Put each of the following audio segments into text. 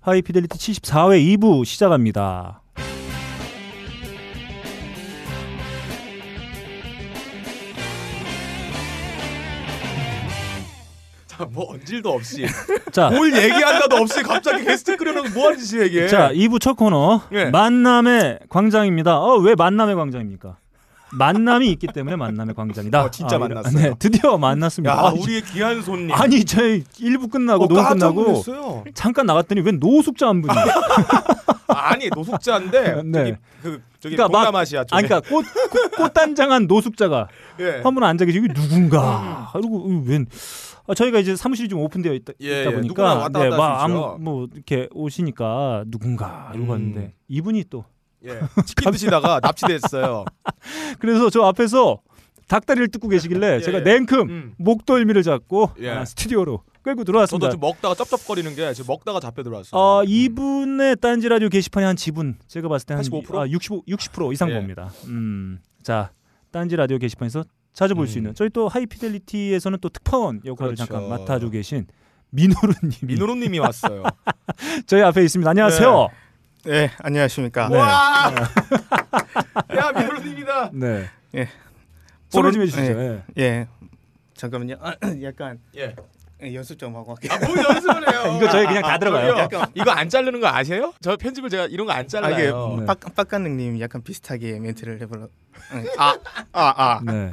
하이피델리티 74회 2부 시작합니다. 자, 뭐 언질도 없이 자, 뭘 얘기한다도 없이 갑자기 게스트 끌어놓고 뭐 하는 짓이야 이게? 자 2부 첫 코너 예. 만남의 광장입니다. 어, 왜 만남의 광장입니까? 만남이 있기 때문에 만남의 광장이다. 어, 진짜 이런- 만났어요. 네, 드디어 만났습니다. 야, 아, 우리의 귀한 손님. 아니 저희 1부 끝나고 어, 녹음 끝나고 놀랐어요. 잠깐 나갔더니 웬 노숙자 한 분이 아니 노숙자인데 네. 저기 그 저기 그러니까 동남아시아. 아니 그러니까 꽃, 꽃 꽃단장한 노숙자가 예. 한분 앉아 계시고 누군가 그리고 웬 아, 저희가 이제 사무실이 좀 오픈되어 있다, 예, 있다 예. 보니까 왔다 네, 갔다 막 할수 아무 있죠. 뭐 이렇게 오시니까 누군가 이러고 음. 왔는데 이분이 또 예. 치킨 드시다가 납치됐어요. 그래서 저 앞에서 닭다리를 뜯고 계시길래 예, 제가 예. 냉큼 음. 목덜미를 잡고 예. 아, 스튜디오로 끌고 저도 들어왔습니다. 지금 먹다가 쩝쩝거리는 게 지금 먹다가 잡혀 들어왔어요. 어, 이분의 딴지 라디오 게시판의 한 지분 제가 봤을 때한 85%? 아, 65, 60% 이상 예. 봅니다. 음, 자 딴지 라디오 게시판에서 찾아볼 수 음. 있는 저희 또 하이피델리티에서는 또 특파원 역할을 그렇죠. 잠깐 맡아주고 계신 민호루님이 민호로님이 왔어요. 저희 앞에 있습니다. 안녕하세요. 네, 안녕하십니까. 네. 와. 야 민호로님이다. 네. 예. 소개 좀 해주시죠. 예. 예. 잠깐만요. 아, 약간 예. 예, 연습 좀 하고 할게요. 아, 뭘 연습을 해요? 이거 저희 그냥 다 들어가요. 저기요. 이거 안 자르는 거 아세요? 저 편집을 제가 이런 거안 아, 이게 잘라요. 네. 빡 빡가능님 약간 비슷하게 멘트를 해보려. 아, 아, 아, 네.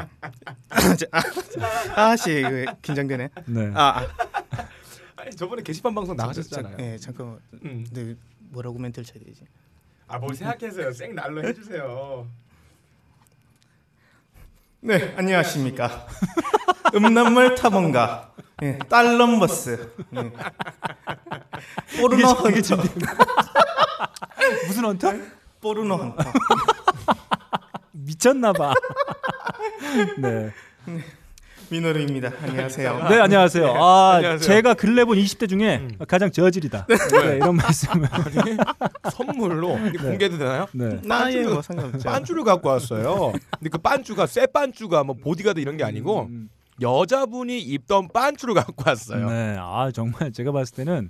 아, 이거 긴장되네. 네. 아, 아. 아니, 저번에 게시판 방송 나가셨잖아요. 예, 잠깐만. 음. 근데 뭐라고 멘트를 쳐야 되지? 아뭘 생각해서요? 생 날로 해주세요. 네, 안녕하십니까. 음란물 탐험가. 예, 딸럼버스. 예. 포르노 이게 헌터. 무슨 헌터? 포르노 헌터. 미쳤나 봐. 네. 민호루입니다. 안녕하세요. 네, 안녕하세요. 아, 안녕하세요. 제가 근래 본 20대 중에 가장 저질이다. 네, 이런 말씀을. 선물로 공개도 되나요? 네. 나의 뭐 상관없죠. 빤쭈를 갖고 왔어요. 근데 그 빤쭈가 쇠 빤쭈가 뭐 보디가드 이런 게 아니고 음, 여자분이 입던 빤쭈를 갖고 왔어요. 네. 아, 정말 제가 봤을 때는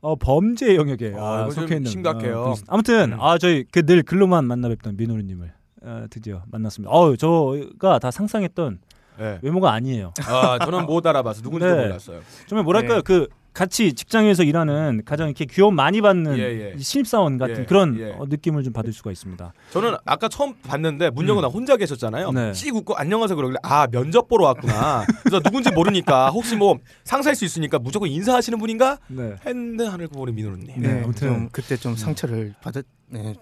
어, 범죄 영역에 어, 아, 좀 속해 있는 심각해요. 어, 분이시- 아무튼 음. 아, 저희 그 늘 글로만 만나 뵙던 민호루님을 어, 드디어 만났습니다. 어, 저가 다 상상했던 네. 외모가 아니에요. 아 저는 못 알아봐서 누군지도 네. 몰랐어요. 정말 뭐랄까요 네. 그 같이 직장에서 일하는 가장 이렇게 귀여움 많이 받는 예, 예. 신입사원 같은 예, 그런 예. 어, 느낌을 좀 받을 수가 있습니다. 저는 아까 처음 봤는데 문 열고 나 혼자 계셨잖아요. 음. 네. 씩 웃고 안녕하세요 그러길래 아 면접 보러 왔구나. 그래서 누군지 모르니까 혹시 뭐 상사일 수 있으니까 무조건 인사하시는 분인가 네. 했는데 하늘 보니 민호님. 네, 네, 아무튼. 좀 그때 좀 상처를 받았. 네.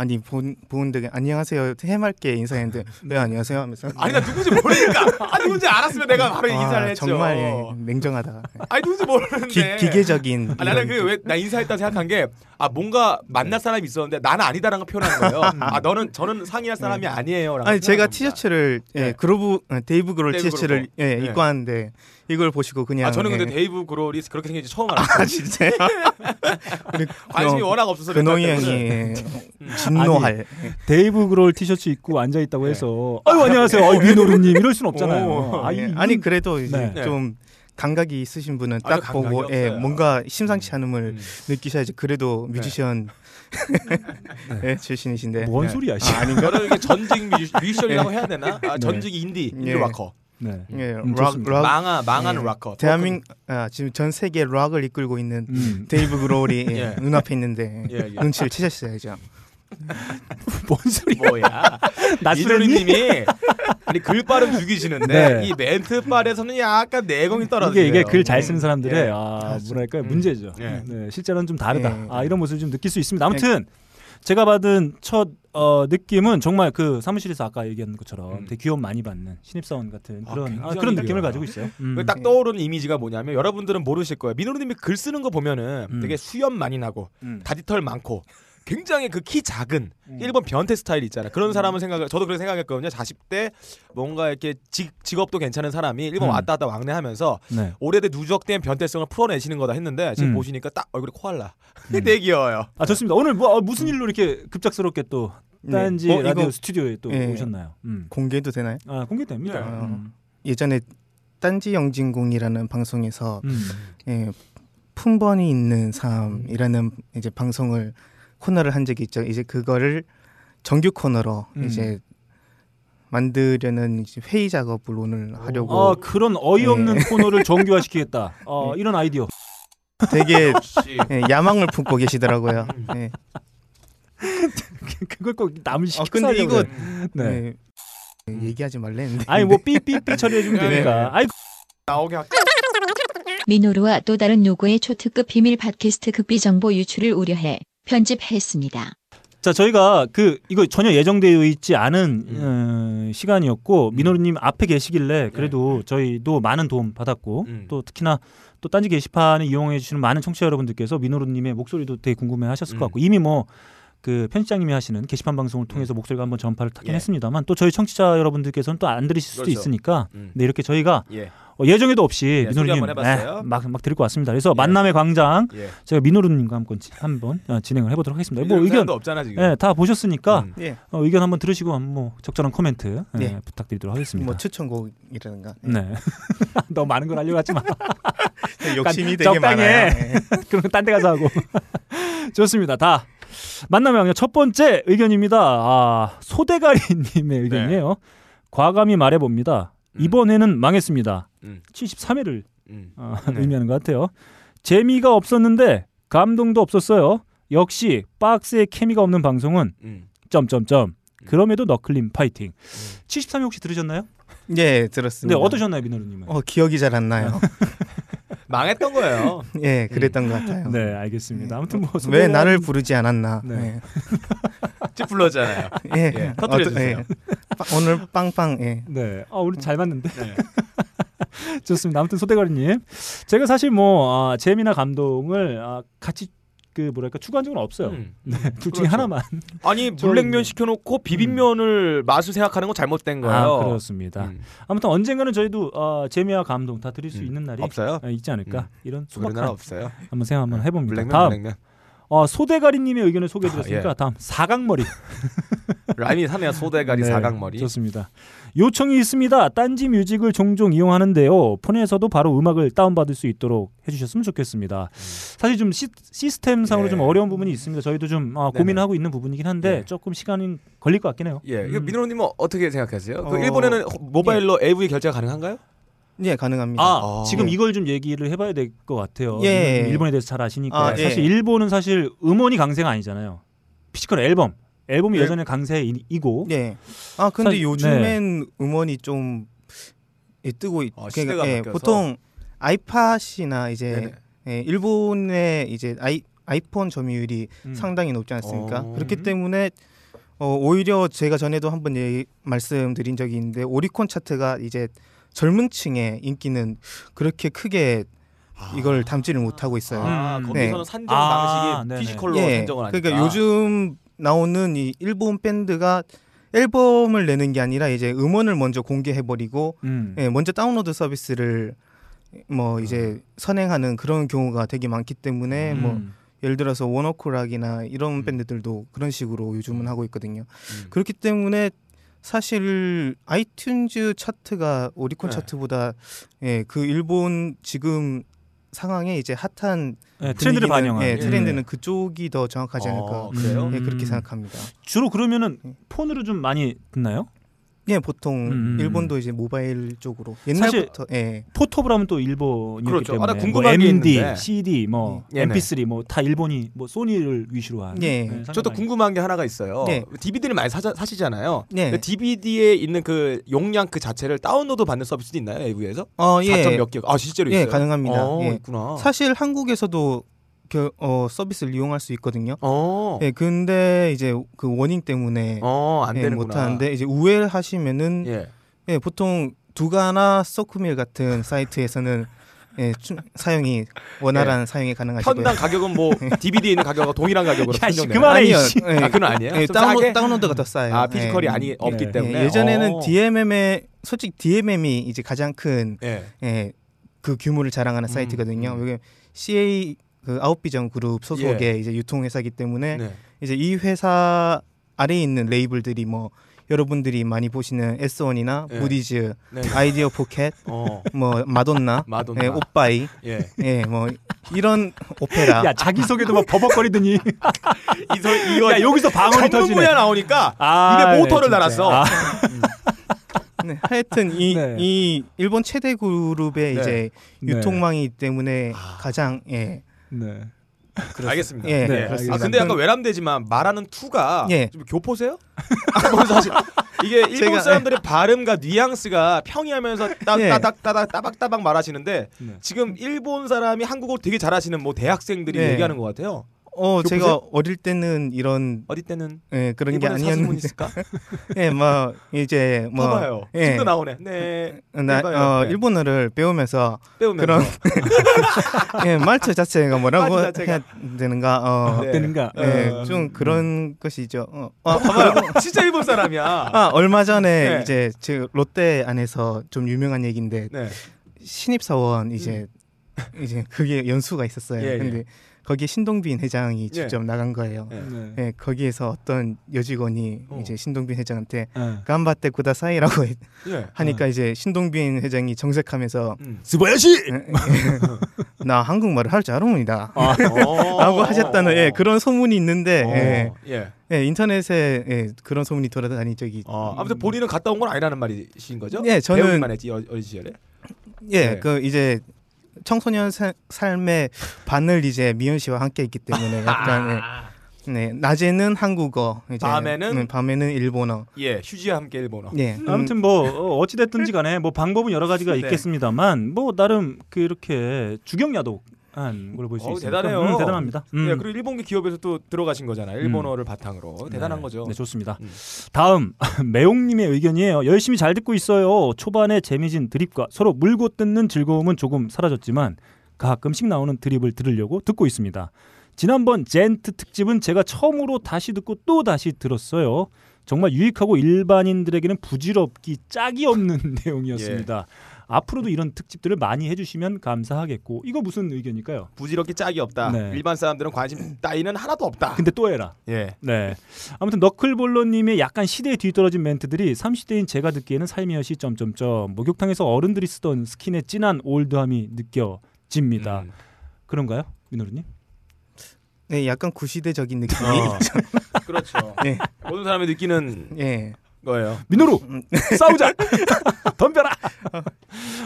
아니 본 보는데 안녕하세요 해맑게 인사했는데 네 안녕하세요 하면서 아니 나 누군지 모르니까 아 누군지 알았으면 내가 바로 아, 인사를 했죠. 정말 예, 냉정하다. 아니 누군지 모르는데. 기, 기계적인. 아, 나는 이런 그왜나 인사했다 생각한 게 아 뭔가 만날 사람이 있었는데 나는 아니다라는 걸 표현한 거예요. 아 너는 저는 상의할 사람이 아니에요. 아니 제가 티셔츠를 예, 네. 그루브 어, 데이브 그롤 데이브 티셔츠를 예, 네. 입고 왔는데 이걸 보시고 그냥 아 저는 근데 예. 데이브 그롤이 그렇게 생긴지 처음 아 알았어요. 진짜요? 우리 관심이 그- 워낙 없어서 근홍이 형이. 예, 진노할 데이브 그롤 티셔츠 입고 앉아 있다고 네. 해서 아유 안녕하세요. 아유 미노루님 이럴 순 없잖아요. 오, 아, 예. 이- 아니 그래도 이제 네. 좀 감각이 있으신 분은 아주 딱 보고 예, 없어요. 뭔가 심상치 않음을 음. 느끼셔야지 그래도 뮤지션 예, 출신이신데 뭔 예. 소리야? 아, 아닌가? 저는 이게 전직 뮤지- 뮤지션이라고 해야 되나? 아, 네. 전직 인디 인디 예. 락커. 네. 예, 음, 락, 좋습니다. 락 망아 망한 예. 락커. 대한민 아, 지금 전 세계 락을 이끌고 있는 음. 데이브 예, 예. 눈앞에 있는데 예, 예. 눈치를 채셨어야죠. 뭔 소리야? 뭐야? 이도리님이 아니 글빨은 죽이시는데 네. 이 멘트 빨에서는 약간 내공이 떨어져요. 이게 이게 글 잘 쓰는 사람들의 예. 아 뭐랄까요 음. 문제죠. 예. 네, 실제로는 좀 다르다. 예. 아 이런 모습을 좀 느낄 수 있습니다. 아무튼 제가 받은 첫 어, 느낌은 정말 그 사무실에서 아까 얘기한 것처럼 음. 되게 귀여움 많이 받는 신입사원 같은 아, 그런 아, 굉장히 그런 느낌을 귀여워요. 가지고 있어요. 음. 그딱 떠오르는 이미지가 뭐냐면 여러분들은 모르실 거예요. 민호루님이 글 쓰는 거 보면은 음. 되게 수염 많이 나고 음. 다리털 많고 굉장히 그 키 작은 음. 일본 변태 스타일 있잖아요. 그런 사람을 생각을 저도 그렇게 생각했거든요. 40대 뭔가 이렇게 직, 직업도 괜찮은 사람이 일본 음. 왔다 갔다 왕래하면서 네. 오래된 누적된 변태성을 풀어내시는 거다 했는데 지금 음. 보시니까 딱 얼굴이 코알라. 음. 되게 귀여워요. 아 좋습니다. 오늘 뭐 어, 무슨 일로 이렇게 급작스럽게 또 딴지 네. 어, 라디오 이거 스튜디오에 또 예. 오셨나요? 음. 공개도 되나요? 아 공개됩니다. 네. 음. 예전에 딴지 영진공이라는 방송에서 음. 예, 품번이 있는 삶이라는 이제 방송을 코너를 한 적이 있죠. 이제 그거를 정규 코너로 음. 이제 만들려는 이제 회의 작업을 오늘 하려고 어 그런 어이없는 네. 코너를 정규화시키겠다. 어 이런 아이디어. 되게. 예, 야망을 품고 계시더라고요. 예. 그걸 꼭 남을 어, 시키고 근데 이거 네. 예, 얘기하지 말랬는데. 아니 뭐 삐삐삐 처리해 주면 네. 되니까. 아이 나오게 할게. 미노루와 또 다른 요구의 초특급 비밀 팟캐스트 극비 정보 유출을 우려해 편집했습니다. 자 저희가 그 이거 전혀 예정되어 있지 않은 음. 어, 시간이었고 민호루님 앞에 네. 계시길래 그래도 저희도 많은 도움 받았고 음. 또 특히나 또 딴지 게시판을 이용해 주시는 많은 청취자 여러분들께서 민호루님의 목소리도 되게 궁금해하셨을 것 음. 같고 이미 뭐 그 편집장님이 하시는 게시판 방송을 통해서 목소리가 한번 전파를 타긴 예. 했습니다만 또 저희 청취자 여러분들께서는 또 안 들으실 수도 그렇죠. 있으니까 음. 네, 이렇게 저희가 예. 어, 예정에도 없이 예, 민호루님 해봤어요. 막, 막 드릴 것 같습니다. 그래서 예. 만남의 광장 예. 제가 민호루님과 한번 지- 한번 어, 진행을 해보도록 하겠습니다. 뭐 의견 없잖아 지금. 예, 다 보셨으니까 음. 예. 어, 의견 한번 들으시고 한번 뭐 적절한 코멘트 예, 네. 부탁드리도록 하겠습니다. 뭐 추천곡이라든가. 예. 네. 너무 많은 걸 알려가지 마. 욕심이 되게 적당히 많아요. 해. 예. 그럼 딴 데 가서 하고. 좋습니다. 다 만남의 광장 첫 번째 의견입니다. 아, 소대가리님의 의견이에요. 과감히 말해봅니다. 음. 이번에는 망했습니다. 음. 73회를 음. 어, 네. 의미하는 것 같아요. 재미가 없었는데 감동도 없었어요. 역시 박스에 케미가 없는 방송은 음. 점점점. 그럼에도 너클림 파이팅. 73회 혹시 들으셨나요? 예, 근데 들었습니다. 어떠셨나요, 민호루님은? 어, 기억이 잘 안 나요. 망했던 거예요. 예, 그랬던 것 같아요. 네, 알겠습니다. 아무튼 뭐 왜 나를 부르지 않았나? 네. 집 불렀잖아요. 예, 예, 터뜨려 주세요. 어떠- 예. 빵- 오늘 빵빵. 예. 네, 아 우리 잘 맞는데. 네. 좋습니다. 아무튼 소대가리님, 제가 사실 뭐 아, 재미나 감동을 아, 같이 그 뭐랄까 적은 없어요. 음. 네, 둘 중에 그렇죠. 하나만. 아니 물냉면 시켜놓고 비빔면을 맛을 생각하는 건 잘못된 거예요. 아 그렇습니다. 음. 아무튼 언젠가는 저희도 아, 재미와 감동 다 드릴 수 음. 있는 날이 없어요? 아, 있지 않을까 음. 이런 소박한 없어요. 한번 생각 한번 해봅니다. 물냉면 다음 물냉면. 어, 소대가리님의 의견을 소개해드렸으니까 아, 예. 다음 사각머리. 라임이 사네요. 소대가리 네, 사각머리. 좋습니다. 요청이 있습니다. 딴지 뮤직을 종종 이용하는데요. 폰에서도 바로 음악을 다운받을 수 있도록 해주셨으면 좋겠습니다. 사실 좀 시, 시스템상으로 예. 좀 어려운 부분이 있습니다. 저희도 좀 아. 고민하고 있는 부분이긴 한데 예. 조금 시간이 걸릴 것 같긴 해요. 예, 음. 민호님은 어떻게 생각하세요? 그 어, 일본에는 모바일로 AV 결제가 가능한가요? 예, 가능합니다. 아, 아. 지금 네. 이걸 좀 얘기를 해봐야 될 것 같아요. 예. 일본에 대해서 잘 아시니까 아, 예. 사실 일본은 사실 음원이 강세가 아니잖아요. physical 앨범, 앨범이 예. 예전에 강세이고 예. 아, 근데 사- 요즘엔 음원이 좀 예, 뜨고 있. 어, 시대가 예, 바뀌어서. 보통 아이팟이나 이제. 예, 일본의 이제 아이 아이폰 점유율이 음. 상당히 높지 않습니까? 어. 그렇기 때문에 어, 오히려 제가 전에도 한번 말씀드린 적이 있는데 오리콘 차트가 이제 젊은 층의 인기는 그렇게 크게 이걸 담지를 못하고 있어요. 아, 음. 거기서는 네. 산정 아, 방식이. physical로 예, 산정을 하니까. 그러니까 요즘 나오는 이 일본 밴드가 앨범을 내는 게 아니라 이제 음원을 먼저 공개해 버리고 음. 예, 먼저 다운로드 서비스를 뭐 이제 선행하는 그런 경우가 되게 많기 때문에 뭐 음. 예를 들어서 ONE OK ROCK이나 이런 음. 밴드들도 그런 식으로 요즘은 하고 있거든요. 음. 그렇기 때문에 사실 iTunes 차트가 오리콘 네. 차트보다 예, 그 일본 지금 상황에 이제 핫한 네, 트렌드를 반영한 예, 트렌드는 그쪽이 더 정확하지 않을까 어, 그래요? 음. 예, 그렇게 생각합니다. 주로 그러면은 예. 폰으로 좀 많이 듣나요? 예, 보통 음. 일본도 이제 모바일 쪽으로 옛날부터 예. portable 하면 또 일본이었기 그렇죠. 아, 나 때문에 궁금한 뭐게 MD, 있는데. CD, 뭐 예. 네네. MP3 뭐 다 일본이 뭐 소니를 위주로 한. 예. 네, 저도. 궁금한 게 하나가 있어요. 네. DVD를 많이 사자, 사시잖아요. 네. DVD에 있는 그 용량 그 자체를 다운로드 받는 서비스도 있나요? AV에서? 어, 4점 예. 몇 기가? 아 실제로 예, 있어요? 가능합니다. 어, 예. 있구나. 사실 한국에서도 그, 어, 서비스를 이용할 수 있거든요. 어. 예, 근데 이제 그 워닝 때문에 어, 안 예, 되는구나. 못 하는데 이제 우회하시면은 예. 예, 보통 두가나 서쿠밀 같은 사이트에서는 예, 추- 사용이 원활한 사용이 가능하시고요. 편당 가격은 뭐 DVD에 있는 가격과 동일한 가격으로 산정돼요. 그만해, 아니요. 이씨. 예, 아, 그건 아니에요? 예, 싸게? 다운로드가 더 싸요. 아 피지컬이 예. 아니 없기 네. 때문에 예, 예전에는 어. DMM의 솔직히 DMM이 이제 가장 큰 예. 예, 그 규모를 자랑하는 음, 사이트거든요. 음. 여기 CA 그 Outvision 그룹 소속의 이제 유통 회사이기 때문에 네. 이제 이 회사 아래에 있는 레이블들이 뭐 여러분들이 많이 보시는 S1이나 네. Moodyz, 네. Idea Pocket, 어. 뭐 마돈나, 마돈나. 예, OPPAI, 예. 예, 뭐 이런 오페라. 야 자기 소개도 막 버벅거리더니 이거 야 여기서 방언이 터지네. 분야 나오니까 아, 입에 모터를 진짜. 달았어. 아, 네, 하여튼 이, 네. 이 일본 최대 그룹의 네. 이제 네. 유통망이기 때문에 아. 가장 예, 네. 알겠습니다. 예, 네, 그렇습니다. 아 근데 약간 외람되지만 말하는 투가 예. 좀 교포세요? 사실 이게 일본 제가- 사람들의 발음과 뉘앙스가 평이하면서 따, 예. 따닥 따닥 따박따박 말하시는데 네. 지금 일본 사람이 한국어 되게 잘하시는 뭐 대학생들이 네. 얘기하는 것 같아요. 어? 제가 어릴 때는 이런 어디 때는 예, 그런 게 아니었는데? 예, 뭐 이제 뭐 봐봐요. 예. 지금도 나오네. 네. 나, 해봐요. 어, 네. 일본어를 배우면서 배우면서 그런 예, 말투 자체가 뭐라고 말투 자체가. 해야 되는가 어, 네. 되는가? 예, 어, 좀 그런 것이죠. 어, 어, 봐봐요. 진짜 일본 사람이야. 아 얼마 전에 네. 이제 제 롯데 안에서 좀 유명한 얘기인데 네. 신입 사원 이제 이제 그게 연수가 있었어요. 음. 예, 예. 근데 거기에 신동빈 회장이 직접 나간 거예요. 예. 네. 예, 거기에서 어떤 여직원이 어. 이제 신동빈 회장한테 네. 간바테 구다사이라고 해- 예. 하니까 이제 신동빈 회장이 정색하면서 음. 스바야시. 나 한국말을 할줄 아는니다. 어. 라고 하셨다는 예, 그런 소문이 있는데 예, 어. 예. 예, 인터넷에 예, 그런 소문이 돌아다닌 적이 어, 아무튼 본인은 갔다 온 건 아니라는 말이신 거죠? 예, 저는- 배우기만 했지 어- 어린 시절에. 예, 네. 그 이제 청소년 사- 삶의 반을 이제 미연 씨와 함께 있기 때문에 약간 아. 예, 네, 낮에는 한국어, 이제 밤에는? 네, 밤에는 일본어. 예, 휴지와 함께 일본어. 예. 음, 아무튼 뭐 어찌 됐든지 간에 뭐 방법은 여러 가지가 네. 있겠습니다만 뭐 나름 그렇게 주경야독 한걸볼수 어우, 있습니다. 대단해요. 음, 대단합니다. 음. 예, 그리고 일본계 기업에서 또 들어가신 거잖아요. 일본어를 바탕으로 대단한 네. 거죠. 네, 좋습니다. 음. 다음 매용님의 의견이에요. 열심히 잘 듣고 있어요. 초반에 재미진 드립과 서로 물고 뜯는 즐거움은 조금 사라졌지만 가끔씩 나오는 드립을 들으려고 듣고 있습니다. 지난번 젠트 특집은 제가 처음으로 다시 듣고 또 다시 들었어요. 정말 유익하고 일반인들에게는 부질없기 짝이 없는 내용이었습니다. 앞으로도 이런 특집들을 많이 해주시면 감사하겠고 이거 무슨 의견일까요? 부질없게 짝이 없다. 네. 일반 사람들은 관심 따위는 하나도 없다. 근데 또 해라. 예. 네. 아무튼 너클볼러님의 약간 시대에 뒤떨어진 멘트들이 30대인 제가 듣기에는 삶이었시 점점점 목욕탕에서 어른들이 쓰던 스킨의 진한 올드함이 느껴집니다. 음. 그런가요, 민호루님? 네, 약간 구시대적인 느낌이 어. 그렇죠. 예. 모든 사람이 느끼는 예. 거예요. 미노루 음. 싸우자 덤벼라.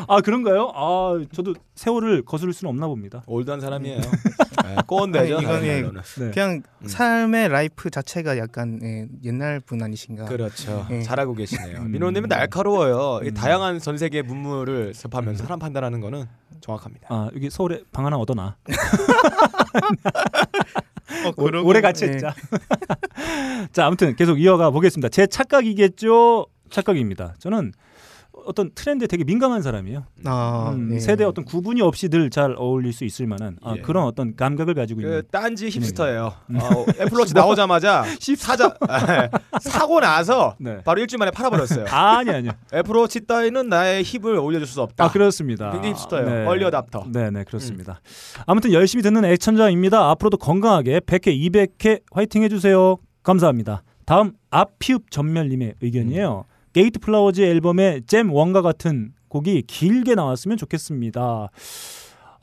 아 그런가요? 아 저도 세월을 거스를 수는 없나 봅니다. old한 사람이에요. 이건 다른 예, 말로는. 네. 그냥 음. 삶의 life 자체가 약간 예, 옛날 분 아니신가. 그렇죠. 예. 잘하고 계시네요. 음. 미노루님은 날카로워요. 이 음. 다양한 전 세계 문물을 접하면서 사람 판단하는 거는 정확합니다. 아 여기 서울에 방 하나 얻어놔. 어, 오- 그러고, 오래 같이 예. 했자. 자, 아무튼 계속 이어가 보겠습니다. 제 착각이겠죠? 착각입니다. 저는 어떤 트렌드에 되게 민감한 사람이에요. 아, 음, 예. 세대 어떤 구분이 없이 늘 잘 어울릴 수 있을 만한 아, 예. 그런 어떤 감각을 가지고 그 있는. 딴지 힙스터예요. 음. 어, 애플워치 나오자마자 사자 사고 나서 네. 바로 일주일 만에 팔아버렸어요. 아니 아니요. 애플워치 따위는 나의 힙을 올려줄 수 없다. 아 그렇습니다. 굉장히 힙스터예요. 얼리 어답터. 네, 네 그렇습니다. 아무튼 열심히 듣는 애청자입니다. 앞으로도 건강하게 100회, 200회 화이팅 해주세요. 감사합니다. 다음 아피읍 전멸님의 의견이에요. Gate Flowers 앨범의 Jam One과 같은 곡이 길게 나왔으면 좋겠습니다.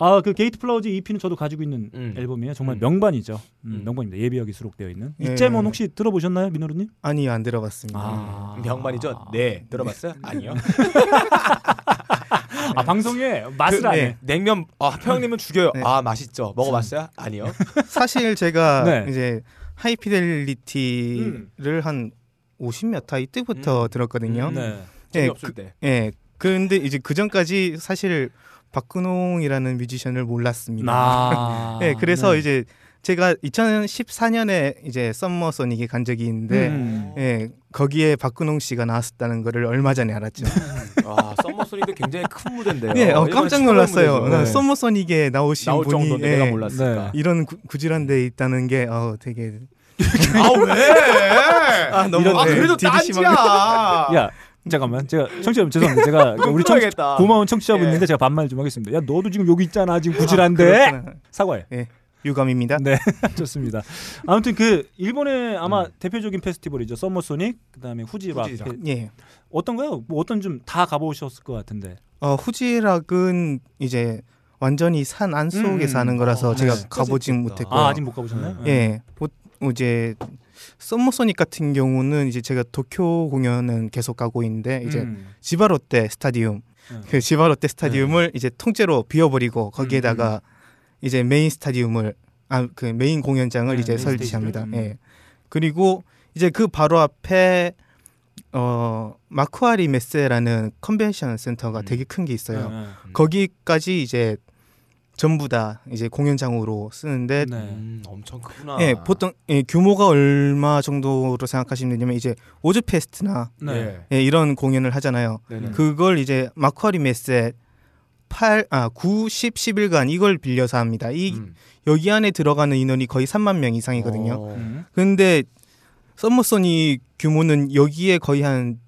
아 그 Gate Flowers EP는 저도 가지고 있는 음. 앨범이에요. 정말 음. 명반이죠. 음, 음. 명반입니다. 예비역이 수록되어 있는 이 예. Jam One 혹시 들어보셨나요, 미노루 님? 아니 안 들어봤습니다. 아, 명반이죠. 네, 들어봤어요? 아니요. 아 방송에 맛을 그, 안 해. 네. 냉면 아 평님은 죽여요. 네. 아 맛있죠. 먹어 봤어요? 아니요. 사실 제가 네. 이제 High Fidelity를 한 50몇 화 이 때부터 들었거든요. 음. 네. 예, 재미없을 그, 때. 예. 그런데 이제 그 전까지 사실 박근홍이라는 뮤지션을 몰랐습니다. 아, 예, 그래서 네. 이제 제가 2014년에 이제 Summer Sonic에 간 적이 있는데 음. 예, 거기에 박근홍 씨가 나왔었다는 거를 얼마 전에 알았죠. 아 Summer Sonic도 굉장히 큰 무대인데요. 예, 어, 일본의 깜짝 최고의 놀랐어요. 네. Summer Sonic에 나오신 나올 분이 정도인데 예, 내가 몰랐을까. 이런 구, 구질한 데 있다는 게 어, 되게 아 왜? 아, 너무 아 네, 그래도 딴지야. 야 잠깐만 제가 청취자 여러분 죄송합니다 제가 우리 청. 고마운 청취자분 예. 제가 반말 좀 하겠습니다 야 너도 지금 여기 있잖아 지금 구질한데 그렇구나. 사과해 유감입니다. 네, 좋습니다. 아무튼 그 일본의 아마 음. 대표적인 페스티벌이죠. Summer Sonic, 그다음에 Fuji Rock. Fuji Rock. 페- 예. 어떤가요? 뭐 어떤 좀 다 가보셨을 것 같은데. 어, Fuji Rock은 이제 완전히 산 안 속에 음, 사는 거라서 어, 제가 진짜 가보진. 못했고. 아 아직 못 가보셨나요? 네. 예. 보- 이제 Summer Sonic 같은 경우는 이제 제가 도쿄 공연은 계속 가고 있는데 이제 음. 지바롯데 스타디움 네. 그 지바롯데 스타디움을 이제 통째로 비워버리고 거기에다가 이제 메인 스타디움을 아 그 메인 공연장을 네, 이제 설치합니다. 스테이지를? 예. 그리고 이제 그 바로 앞에 어 마쿠하리 메세라는 컨벤션 센터가 음. 되게 큰 게 있어요. 네. 거기까지 이제 전부 다 이제 공연장으로 쓰는데 네. 음, 엄청 크구나. 예, 보통 예, 규모가 얼마 정도로 생각하시면 되냐면 이제 Ozzfest나 네. 예, 이런 공연을 하잖아요. 네네. 그걸 이제 마쿠하리 메세 8, 아, 9, 10, 10일간 이걸 빌려서 합니다. 이 음. 여기 안에 들어가는 인원이 거의 3만 명 이상이거든요. 어. 음. 근데 썸머소니 규모는 여기에 거의 한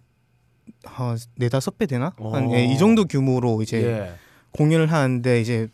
어, 네다섯 배 되나? 한 어. 예, 이 정도 규모로 이제 예. 공연을 하는데 이제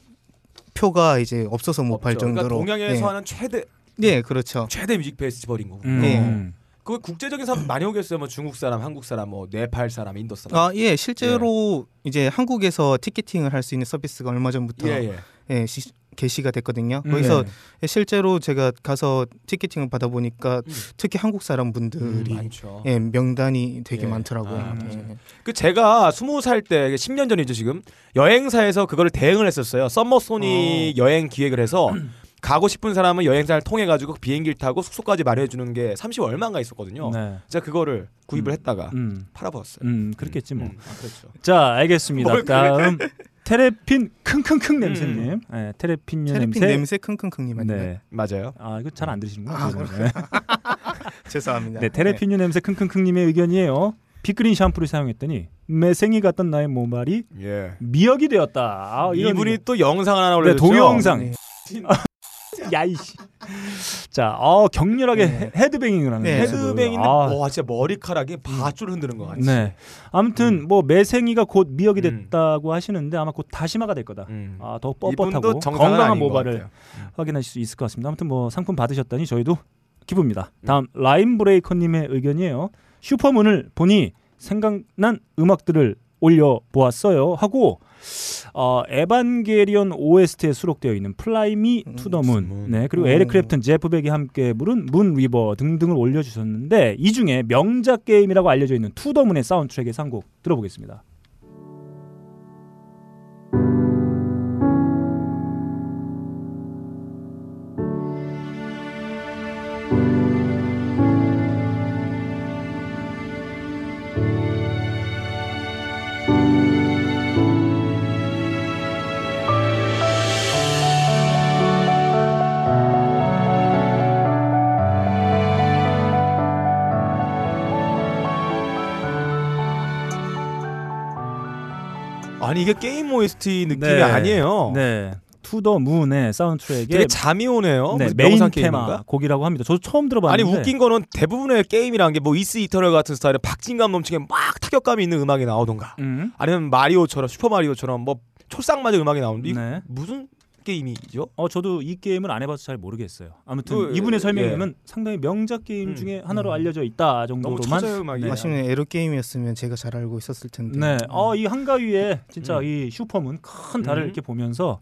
표가 이제 없어서 못팔 없죠. 그러니까 정도로 동양에서 예. 하는 최대 네, 그렇죠. 최대 뮤직 페스티벌인 거고. 음. 네. 그 국제적인 사람 많이 오겠어요. 뭐 중국 사람, 한국 사람, 뭐 네팔 사람, 인도 사람. 아, 예, 실제로 이제 한국에서 티켓팅을 할 수 있는 서비스가 얼마 전부터 예, 예. 예, 시- 게시가 됐거든요. 음. 거기서 네. 실제로 제가 가서 티켓팅을 받아 보니까 음. 특히 한국 사람 음, 분들이 많죠. 예, 명단이 되게 예. 많더라고요. 아, 예. 그 제가 스무 살 때 10년 전이죠 지금 여행사에서 그걸 대응을 했었어요. 썸머 소닉 여행 기획을 해서 가고 싶은 사람은 여행사를 통해 가지고 비행기를 타고 숙소까지 마련해 주는 게 30 얼마인가 있었거든요. 네. 제가 그거를 구입을 음. 했다가 음. 팔아버렸어요. 음, 그렇겠지 뭐. 음, 아, 그렇죠. 자, 알겠습니다. 다음 테레핀 킁킁킁 냄새님. 네, 테레핀류 테레핀 냄새. 냄새 킁킁킁님 아니에요? 네. 맞아요. 아, 이거 잘 안 들으시는구나. 아, 네. 죄송합니다. 네, 테레핀류 냄새 킁킁킁님의 의견이에요. 빅그린 샴푸를 사용했더니 매생이 같던 나의 모발이 예. 미역이 되었다. 아, 이분이. 또 영상 하나 네, 올려줬죠. 동영상. 네. 야이씨. 자, 어 격렬하게 네. 헤- 헤드뱅잉을 하는 네. 헤드뱅인데 아, 와 진짜 머리카락이 밧줄 흔드는 것 같이. 네. 아무튼 뭐 매생이가 곧 미역이 음. 됐다고 하시는데 아마 곧 다시마가 될 거다. 음. 아, 더 뻣뻣하고 건강한 모발을 같아요. 확인하실 수 있을 것 같습니다. 아무튼 뭐 상품 받으셨다니 저희도 기쁩니다. 음. 다음 라임 브레이커님의 의견이에요. 슈퍼문을 보니 생각난 음악들을 올려 보았어요. 하고 어, 에반게리온 OST에 수록되어 있는 Fly Me 음, to the Moon, Moon. 네 그리고 오. 에릭 크랩튼, 제프 벡이 함께 부른 Moon River 등등을 올려주셨는데 이 중에 명작 게임이라고 알려져 있는 To the Moon의 사운드트랙의 한 곡 들어보겠습니다. 아니 이게 게임 OST 느낌이 네. 아니에요. 네, To the Moon의 사운드트랙에 잠이 오네요. 네, 메인 테마? 곡이라고 합니다. 저도 처음 아니 들어봤는데 웃긴 거는 대부분의 게임이란 게 뭐 Ys Eternal 같은 스타일의 박진감 넘치게 막 타격감이 있는 음악이 나오던가 음. 아니면 마리오처럼 슈퍼 마리오처럼 뭐 촐싹맞은 음악이 나오는데 네. 무슨 게임이죠? 어 저도 이 게임을 안 해봐서 잘 모르겠어요. 아무튼 그, 이분의 설명에 예. 의하면 상당히 명작 게임 음, 중에 하나로 음. 알려져 있다 너무 정도로만. 음악이. 네. 에로 게임이었으면 제가 잘 알고 있었을 텐데. 네, 어이 한가위에 진짜 음. 이 슈퍼문 큰 달을 음. 이렇게 보면서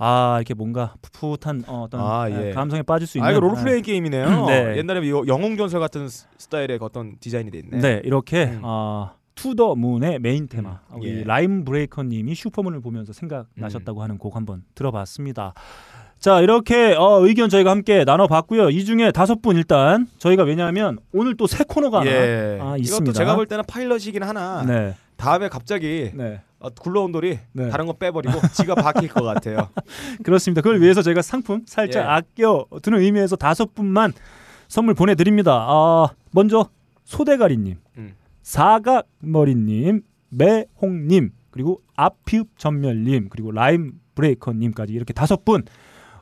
아 이렇게 뭔가 풋풋한 어, 어떤 아, 예. 감성에 빠질 수 있는. 아 이거 롤플레잉 게임이네요. 네. 옛날에 이 영웅 전설 같은 스- 스타일의 어떤 디자인이 돼 있네. 네, 이렇게 음. 어, To the Moon의 메인 테마 음, 우리 예. 라임 브레이커님이 슈퍼문을 보면서 생각나셨다고 하는 곡 한번 들어봤습니다. 자 이렇게 어, 의견 저희가 함께 나눠봤고요. 이 중에 다섯 분 일단 저희가 왜냐하면 오늘 또 새 코너가 하나 예. 아, 이것도 있습니다. 제가 볼 때는 파일럿이긴 하나. 네, 다음에 갑자기 네, 어, 굴러온 돌이 네. 다른 거 빼버리고 지가 박힐 것 같아요. 그렇습니다. 그걸 위해서 저희가 상품 살짝 예. 아껴 두는 의미에서 다섯 분만 선물 보내드립니다. 아, 먼저 소대가리님, 음. 사각머리님, 매홍님, 그리고 아피읍 전멸님, 그리고 라임 브레이커님까지 이렇게 다섯 분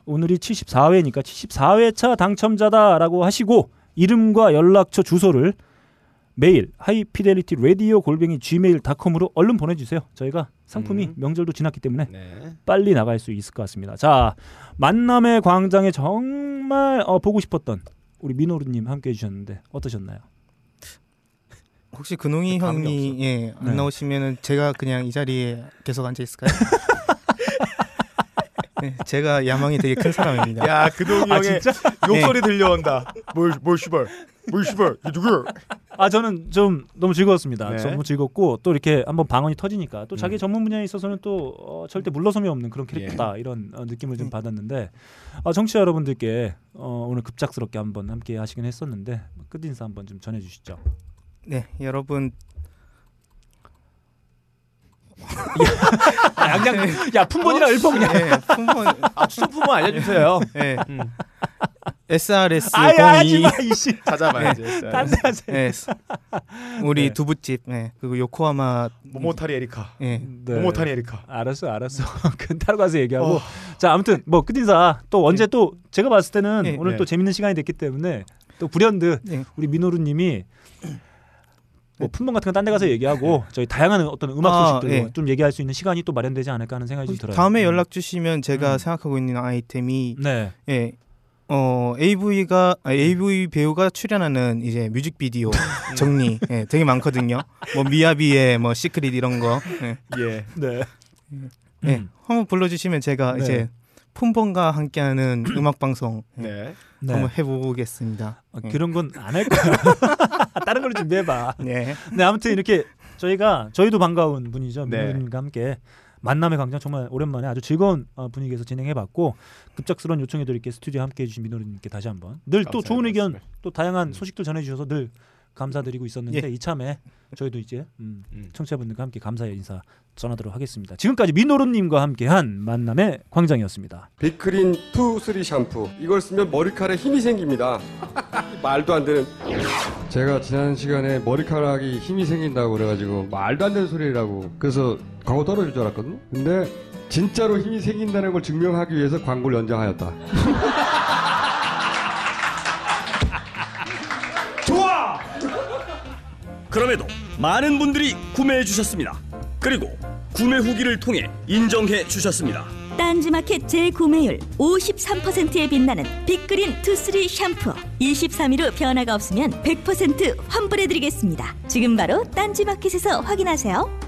오늘이 74회니까 74회차 당첨자다라고 하시고 이름과 연락처 주소를 메일 하이피델리티 라디오 골뱅이 gmail.com으로 얼른 보내주세요. 저희가 상품이 음. 명절도 지났기 때문에 네. 빨리 나갈 수 있을 것 같습니다. 자 만남의 광장에 정말 어, 보고 싶었던 우리 민호루님 함께 해주셨는데 어떠셨나요? 혹시 근홍이 네, 형이 예, 안 네. 나오시면은 제가 그냥 이 자리에 계속 앉아 있을까요? 네, 제가 야망이 되게 큰 사람입니다. 야 그동이 아 형의 진짜? 욕소리 들려온다. 뭘 뭘 씨발 뭘 씨발 이 누구야? 아 저는 좀 너무 즐거웠습니다. 네. 너무 즐겁고 또 이렇게 한번 방언이 터지니까 또 자기 음. 전문 분야에 있어서는 또 어, 절대 물러섬이 없는 그런 캐릭터다 이런 어, 느낌을 좀 음. 받았는데 어, 청취자 여러분들께 어, 오늘 급작스럽게 한번 함께 하시긴 했었는데 끝 인사 한번 좀 전해주시죠. 네, 여러분 아, 양양 야 품번이랑 읊어 그냥. 네, 품번 아 추천품은 알려주세요. 네, 음. SRS 아야 02 하지마 이씨. 찾아봐야지. 딴데 하세요. 네, 우리 네. 두부집 네, 그리고 요코하마 모모타리 에리카. 네, 네. 모모타니 에리카. 알았어, 알았어. 그 따로 가서 얘기하고. 어. 자, 아무튼 뭐 끝인사 또 언제 또 제가 봤을 때는 네. 오늘 네. 또 재밌는 시간이 됐기 때문에 또 불현듯 네. 우리 미노루님이 뭐 네. 품번 같은 건 딴 데 가서 얘기하고 저희 다양한 어떤 음악 아, 소식들도 네. 좀 얘기할 수 있는 시간이 또 마련되지 않을까 하는 생각이 좀 들어요. 다음에 연락 주시면 제가 음. 생각하고 있는 아이템이 네. 예. 어 AV가 아, AV 배우가 출연하는 이제 뮤직비디오 정리 예, 되게 많거든요. 뭐 미야비의 뭐 시크릿 이런 거. 예. 예. 네. 예. 음. 한번 불러 주시면 제가 네. 이제 품번과 함께하는 음악 방송 예, 네. 네. 한번 해보겠습니다. 어, 예. 그런 건 안 할 거야. 다른 걸로 준비해봐. 네. 네, 아무튼 이렇게 저희가 저희도 반가운 분이죠. 네. 미노루님과 함께 만남의 광장 정말 오랜만에 아주 즐거운 어, 분위기에서 진행해봤고 급작스러운 요청에도 이렇게 스튜디오 함께 해주신 미노루님께 다시 한번 늘 또 좋은 의견 말씀을. 또 다양한 음. 소식도 전해주셔서 늘 감사드리고 있었는데 이참에 저희도 이제 음, 음. 청취자분들과 함께 감사의 인사 전하도록 하겠습니다. 지금까지 민호로님과 함께한 만남의 광장이었습니다. 비크린 two three 샴푸 이걸 쓰면 머리카락에 힘이 생깁니다 말도 안 되는 제가 지난 시간에 머리카락이 힘이 생긴다고 그래가지고 말도 안 되는 소리라고 그래서 광고 떨어질 줄 알았거든요 근데 진짜로 힘이 생긴다는 걸 증명하기 위해서 광고를 연장하였다 그럼에도 많은 분들이 구매해 주셨습니다. 그리고 구매 후기를 통해 인정해 주셨습니다. 딴지마켓 재구매율 53%에 빛나는 빅그린 투쓰리 샴푸 23일 후 변화가 없으면 100% 환불해드리겠습니다. 지금 바로 딴지마켓에서 확인하세요.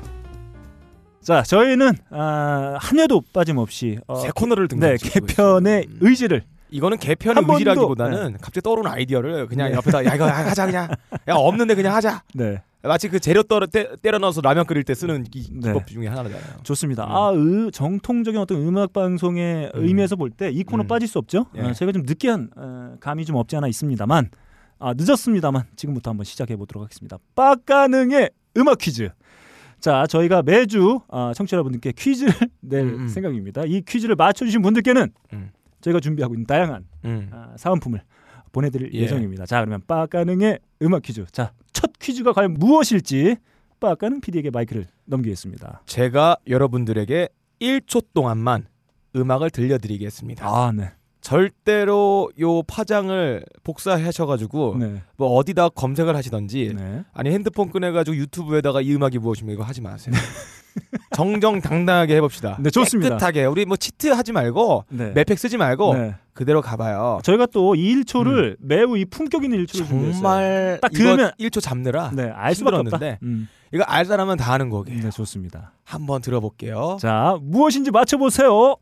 자, 저희는 아, 한 회도 빠짐없이 어, 새 코너를 네, 등장시키고 개편의 있어요. 음. 의지를 이거는 한 개편의 의지라기보다는 갑자기 떠오르는 아이디어를 그냥 네. 옆에다 야 이거 하자 그냥 야 없는데 그냥 하자 네. 마치 그 재료 떨어 때, 때려 넣어서 라면 끓일 때 쓰는 기, 네. 기법 중에 하나잖아요. 좋습니다. 음. 아, 의, 정통적인 어떤 음악 방송의 음. 의미에서 볼 때 이 코너 음. 빠질 수 없죠. 예. 어, 제가 좀 느끼한 어, 감이 좀 없지 않아 있습니다만 아, 늦었습니다만 지금부터 한번 시작해 보도록 하겠습니다. 빡가능의 음악 퀴즈. 자, 저희가 매주 아, 청취자 여러분들께 퀴즈를 낼 음, 음. 생각입니다. 이 퀴즈를 맞춰주신 분들께는 음. 저희가 준비하고 있는 다양한 음. 아, 사은품을 보내드릴 예. 예정입니다. 자, 그러면 빡가능의 음악 퀴즈. 자, 첫 퀴즈가 과연 무엇일지 빡가능 PD에게 마이크를 넘기겠습니다. 제가 여러분들에게 1초 동안만 음악을 들려드리겠습니다. 아, 네. 절대로 요 파장을 복사하셔가지고 네. 뭐 어디다 검색을 하시던지 네. 아니 핸드폰 꺼내가지고 유튜브에다가 이 음악이 무엇이면 이거 하지 마세요. 정정당당하게 해봅시다. 네, 좋습니다. 깨끗하게 우리 뭐 치트 하지 말고 네. 매팩 쓰지 말고 네. 그대로 가봐요. 저희가 또 이 1초를 매우 이 품격 있는 1초를 준비했어요. 정말 딱 이거 들으면- 1초 잡느라 네, 알 수밖에. 힘들었는데 음. 이거 알 사람은 다 아는 거게요. 네, 좋습니다. 한번 들어볼게요. 자, 무엇인지 맞춰 보세요.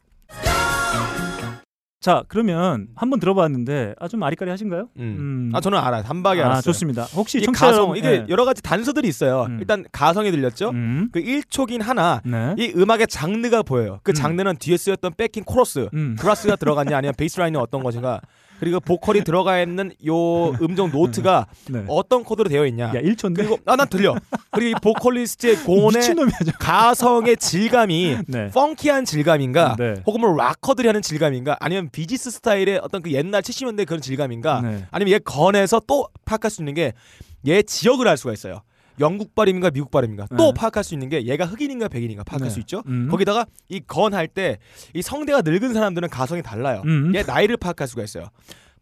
자, 그러면 한번 들어봤는데 아 좀 아리까리 하신가요? 음. 아 저는 알아요. 단박에 아, 알았어요. 좋습니다. 혹시 이 청취자 가성 여러분- 이게 네. 여러 가지 단서들이 있어요. 음. 일단 가성이 들렸죠. 음. 그 1초긴 하나 네. 이 음악의 장르가 보여요. 그 음. 장르는 뒤에 쓰였던 backing 코러스, 음. 브라스가 들어갔냐 아니면 베이스 라인이 어떤 것인가 그리고 보컬이 들어가 있는 요 음정 노트가 네. 어떤 코드로 되어 있냐. 야, 1초인데 그리고 아 난 들려. 그리고 이 보컬리스트의 고음의. 저. 가성의 질감이 네. funky한 질감인가 네. 혹은 뭐 락커들이 하는 질감인가 아니면 비지스 스타일의 어떤 그 옛날 70년대 그런 질감인가 네. 아니면 얘 건에서 또 파악할 수 있는 게 얘 지역을 알 수가 있어요. 영국 발음인가 미국 발음인가 또 네. 파악할 수 있는 게 얘가 흑인인가 백인인가 파악할 네. 수 있죠. 음. 거기다가 이 건할 때 이 성대가 늙은 사람들은 가성이 달라요. 음. 얘 나이를 파악할 수가 있어요.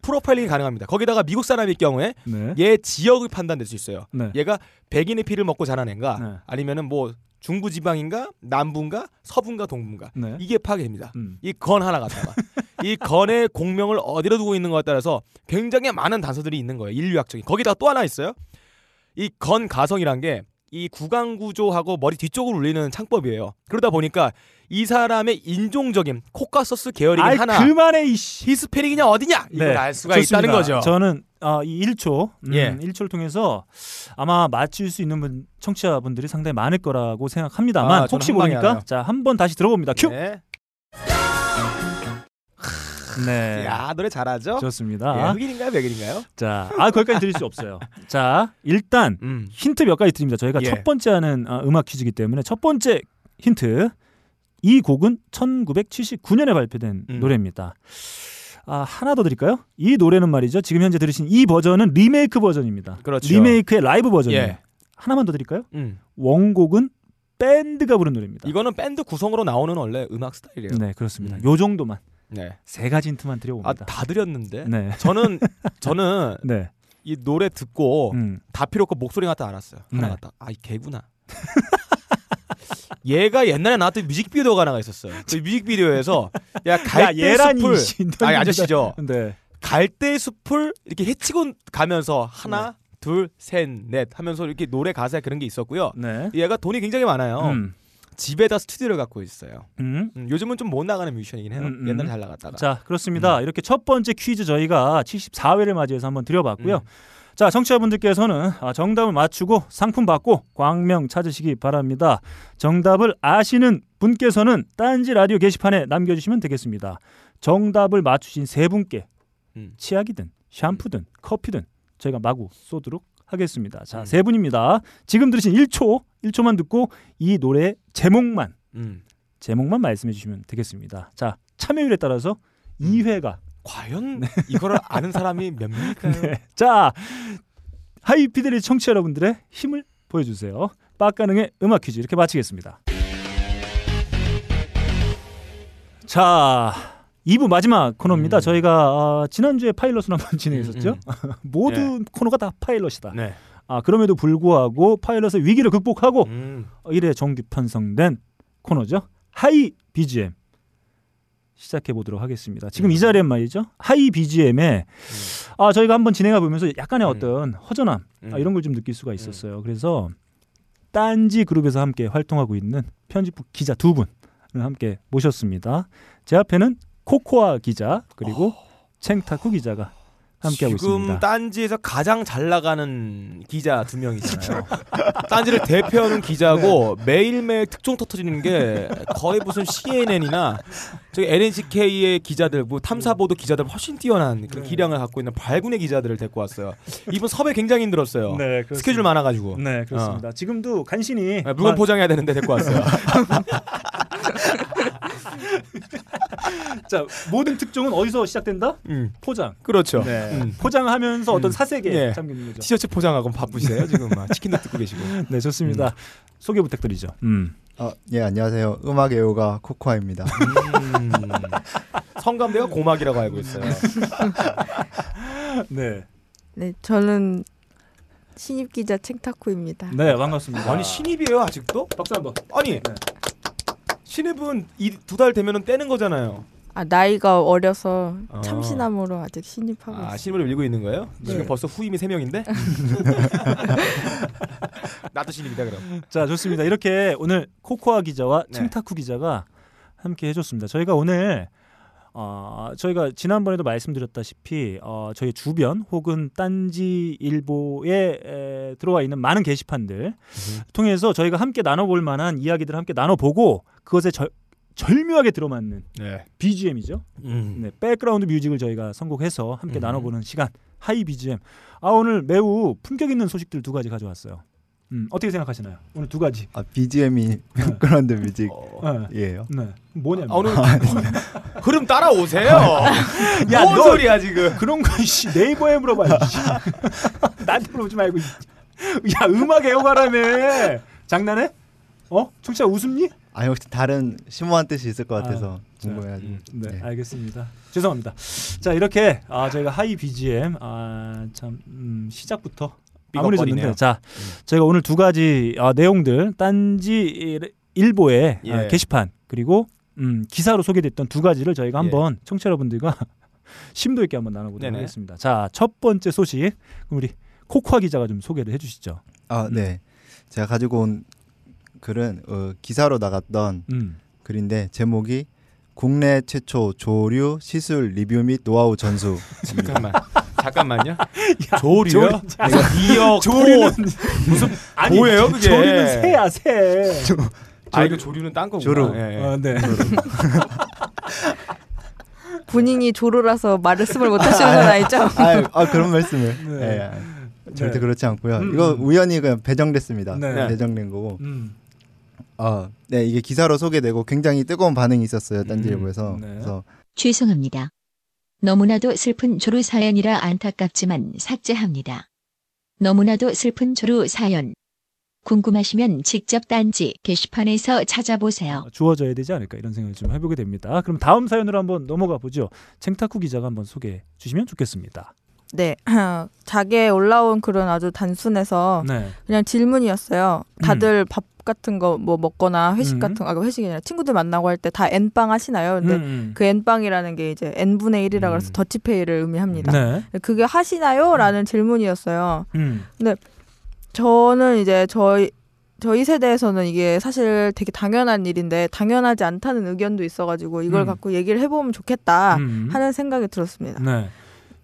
프로파일링이 가능합니다. 거기다가 미국 사람일 경우에 네. 얘 지역을 판단될 수 있어요. 네. 얘가 백인의 피를 먹고 자란 애인가 네. 아니면은 뭐 중부 지방인가 남부인가 서부인가 동부인가 네. 이게 파악됩니다. 음. 이건 하나 갖다가 이 건의 공명을 어디로 두고 있는 것에 따라서 굉장히 많은 단서들이 있는 거예요. 인류학적인. 거기다가 또 하나 있어요. 이 건 가성이란 게 이 구강 구조하고 머리 뒤쪽을 울리는 창법이에요. 그러다 보니까 이 사람의 인종적인 코카서스 계열이 아이 하나 그만해 이씨. 히스패닉이냐 어디냐 이걸 네, 알 수가 좋습니다. 있다는 거죠. 저는 어, 이 1초, 음, 예. 1초를 통해서 아마 맞출 수 있는 분, 청취자분들이 상당히 많을 거라고 생각합방만 아, 혹시 모르니까. 자 한번 다시 들어봅니다. 큐. 네. 네. 야 노래 잘하죠? 좋습니다. 예, 흑인인가요, 백인인가요? 자, 아 거기까지 드릴 수 없어요. 자, 일단 음. 힌트 몇 가지 드립니다. 저희가 예. 첫 번째 하는 아, 음악 퀴즈이기 때문에 첫 번째 힌트. 이 곡은 1979년에 발표된 음. 노래입니다. 아, 하나 더 드릴까요? 이 노래는 말이죠. 지금 현재 들으신 이 버전은 리메이크 버전입니다. 그렇죠. 리메이크의 라이브 버전이에요. 예. 하나만 더 드릴까요? 음. 원곡은 밴드가 부른 노래입니다. 이거는 밴드 구성으로 나오는 원래 음악 스타일이에요. 네, 그렇습니다. 음. 요 정도만 네. 세 가지 힌트만 아, 드려봅니다. 다 드렸는데. 네. 저는 저는 네. 이 노래 듣고 음. 다 필요 없고 목소리 갖다 알았어요. 하나 네. 갖다. 아, 이 개구나. 얘가 옛날에 나왔던 뮤직비디오가 하나가 있었어요. 그 뮤직비디오에서 야 야, 갈대 숲을 씨. 아니 아저씨죠. 네. 갈대 숲을 이렇게 헤치고 가면서 하나, 둘, 셋, 넷 하면서 이렇게 노래 가사에 그런 게 있었고요. 네. 얘가 돈이 굉장히 많아요. 음. 집에다 스튜디오를 갖고 있어요. 음. 음, 요즘은 좀 못 나가는 뮤지션이긴 해요. 음, 음. 옛날에 잘 나갔다가. 자, 그렇습니다. 이렇게 첫 번째 퀴즈 저희가 74회를 맞이해서 한번 드려봤고요. 음. 자, 청취자분들께서는 아, 정답을 맞추고 상품 받고 광명 찾으시기 바랍니다. 정답을 아시는 분께서는 딴지 라디오 게시판에 남겨주시면 되겠습니다. 정답을 맞추신 세 분께 음. 치약이든 샴푸든 커피든 저희가 마구 쏘도록 하겠습니다. 자, 음. 세 분입니다. 지금 들으신 1초, 1초만 듣고 이 노래 제목만 음. 제목만 말씀해 주시면 되겠습니다. 자, 참여율에 따라서 2회가 과연 이거를 아는 사람이 몇 명일까요? 네. 자, 하이피델리 청취자 여러분들의 힘을 보여주세요. 빡가능의 음악 퀴즈 이렇게 마치겠습니다. 자, 2부 마지막 코너입니다. 음. 저희가 어, 지난주에 파일럿을 한번 진행했었죠. 음, 모든 코너가 다 파일럿이다. 네. 아, 그럼에도 불구하고 파일럿의 위기를 극복하고 음. 1회 정규 편성된 코너죠. Hi BGM 시작해 보도록 하겠습니다. 지금 음. 이 자리엔 말이죠. Hi BGM에 아 저희가 한번 진행해 보면서 약간의 음. 어떤 허전함 음. 아, 이런 걸 좀 느낄 수가 있었어요. 그래서 딴지 그룹에서 함께 활동하고 있는 편집부 기자 두 분을 함께 모셨습니다. 제 앞에는 코코아 기자 그리고 챙타쿠 기자가 함께하고 지금 있습니다. 딴지에서 가장 잘 나가는 기자 두 명이잖아요. 딴지를 대표하는 기자고 매일매일 특종 터트리는 게 거의 무슨 CNN이나 저기 NHK의 기자들, 뭐 탐사보도 기자들 훨씬 뛰어난 그 기량을 갖고 있는 발군의 기자들을 데리고 왔어요. 이분 섭외 굉장히 힘들었어요. 네, 그렇습니다. 스케줄 많아가지고 네, 그렇습니다. 지금도 간신히 네, 물건 마- 포장해야 되는데 데리고 왔어요. 자 모든 특종은 어디서 시작된다? 음, 포장. 그렇죠. 네. 음. 포장하면서 어떤 음. 사색에 네. 잠기는 거죠. 티셔츠 포장하고 바쁘시세요 지금 막 치킨도 뜯고 계시고. 네, 좋습니다. 소개 부탁드리죠. 음. 어, 예, 안녕하세요. 음악 애호가 코코아입니다. 음. 성감대가 고막이라고 알고 있어요. 네. 네, 저는 신입 기자 챙타쿠입니다. 네, 반갑습니다. 아니 신입이에요 아직도? 박수 한번. 아니 신입은 이두달 되면은 떼는 거잖아요. 아 나이가 어려서 아. 참신함으로 아직 신입하고 아 있어요. 신입을 밀고 있는 거예요? 지금 네. 벌써 후임이 세 명인데? 나도 신입이다 그럼. 자, 좋습니다. 이렇게 오늘 코코아 기자와 네. 챙타쿠 기자가 함께 해줬습니다. 저희가 오늘 어, 저희가 지난번에도 말씀드렸다시피 어, 저희 주변 혹은 딴지 일보에 에, 들어와 있는 많은 게시판들 통해서 저희가 함께 나눠볼 만한 이야기들을 함께 나눠보고 그것에 절, 절묘하게 들어맞는 네. BGM이죠. 음. 네, 백그라운드 뮤직을 저희가 선곡해서 함께 음. 나눠보는 시간 Hi BGM. 아 오늘 매우 품격 있는 소식들 두 가지 가져왔어요. 음, 어떻게 생각하시나요? 오늘 두 가지. 아, BGM이 백그라운드 네. 뮤직이에요. 네. 뭐냐면. 아, 오늘 흐름 따라오세요. 야, 뭔 너- 소리야 지금? 그런 거 씨, 네이버에 물어봐야지. 나한테 물어보지 말고. 야 음악 애호가라며. 장난해? 어? 청취자 웃음니? 아, 혹시 다른 심오한 뜻이 있을 것 같아서 아, 궁금해가지고. 음. 네, 네. 알겠습니다. 죄송합니다. 자 이렇게 아, 저희가 하이 BGM 아, 참 음, 시작부터 삐걱거리네요. 자 저희가 오늘 두 가지 아, 내용들 딴지 일보의 예. 아, 게시판 그리고 음, 기사로 소개됐던 두 가지를 저희가 한번 청취자 여러분들과 심도 있게 한번 나눠보도록 네네. 하겠습니다. 자 첫 번째 소식 우리 코코아 기자가 좀 소개를 해주시죠. 아, 네. 제가 가지고 온 글은 어, 기사로 나갔던 음. 글인데 제목이 국내 최초 조류 시술 리뷰 및 노하우 전수. 잠깐만. 잠깐만요. 미역, 조류는 톳. 무슨 아니, 뭐예요 그게? 조류는 새야 새. 아 이거 조류는 딴 거구나. 조류. 예, 예. 어, 네. 본인이 조로라서 말을 씀을 못 하시는 건 아니죠? 아, 아 그런 말씀을. 네. 예, 아, 절대 네. 그렇지 않고요. 음, 이거 음. 우연히 그냥 배정됐습니다. 네. 배정된 거고. 음. 아, 네 이게 기사로 소개되고 굉장히 뜨거운 반응이 있었어요 딴지일보에서. 음, 네. 그래서 죄송합니다. 너무나도 슬픈 조루 사연이라 안타깝지만 삭제합니다. 너무나도 슬픈 조루 사연. 궁금하시면 직접 딴지 게시판에서 찾아보세요. 주어져야 되지 않을까 이런 생각을 좀 해보게 됩니다. 그럼 다음 사연으로 한번 넘어가 보죠. 챙타쿠 기자가 한번 소개해 주시면 좋겠습니다. 네. 자기에 올라온 글은 아주 단순해서 네. 그냥 질문이었어요. 다들 밥 같은 거 뭐 먹거나 회식 음. 같은 거, 아, 회식이 아니라 친구들 만나고 할 때 다 N빵 하시나요? 근데 음, 음. 그 N빵이라는 게 이제 N분의 1이라 그래서 음. 더치페이를 의미합니다. 네. 그게 하시나요? 라는 질문이었어요. 음. 저는 이제 저희 저희 세대에서는 이게 사실 되게 당연한 일인데 당연하지 않다는 의견도 있어가지고 이걸 음. 갖고 얘기를 해보면 좋겠다 음. 하는 생각이 들었습니다. 네.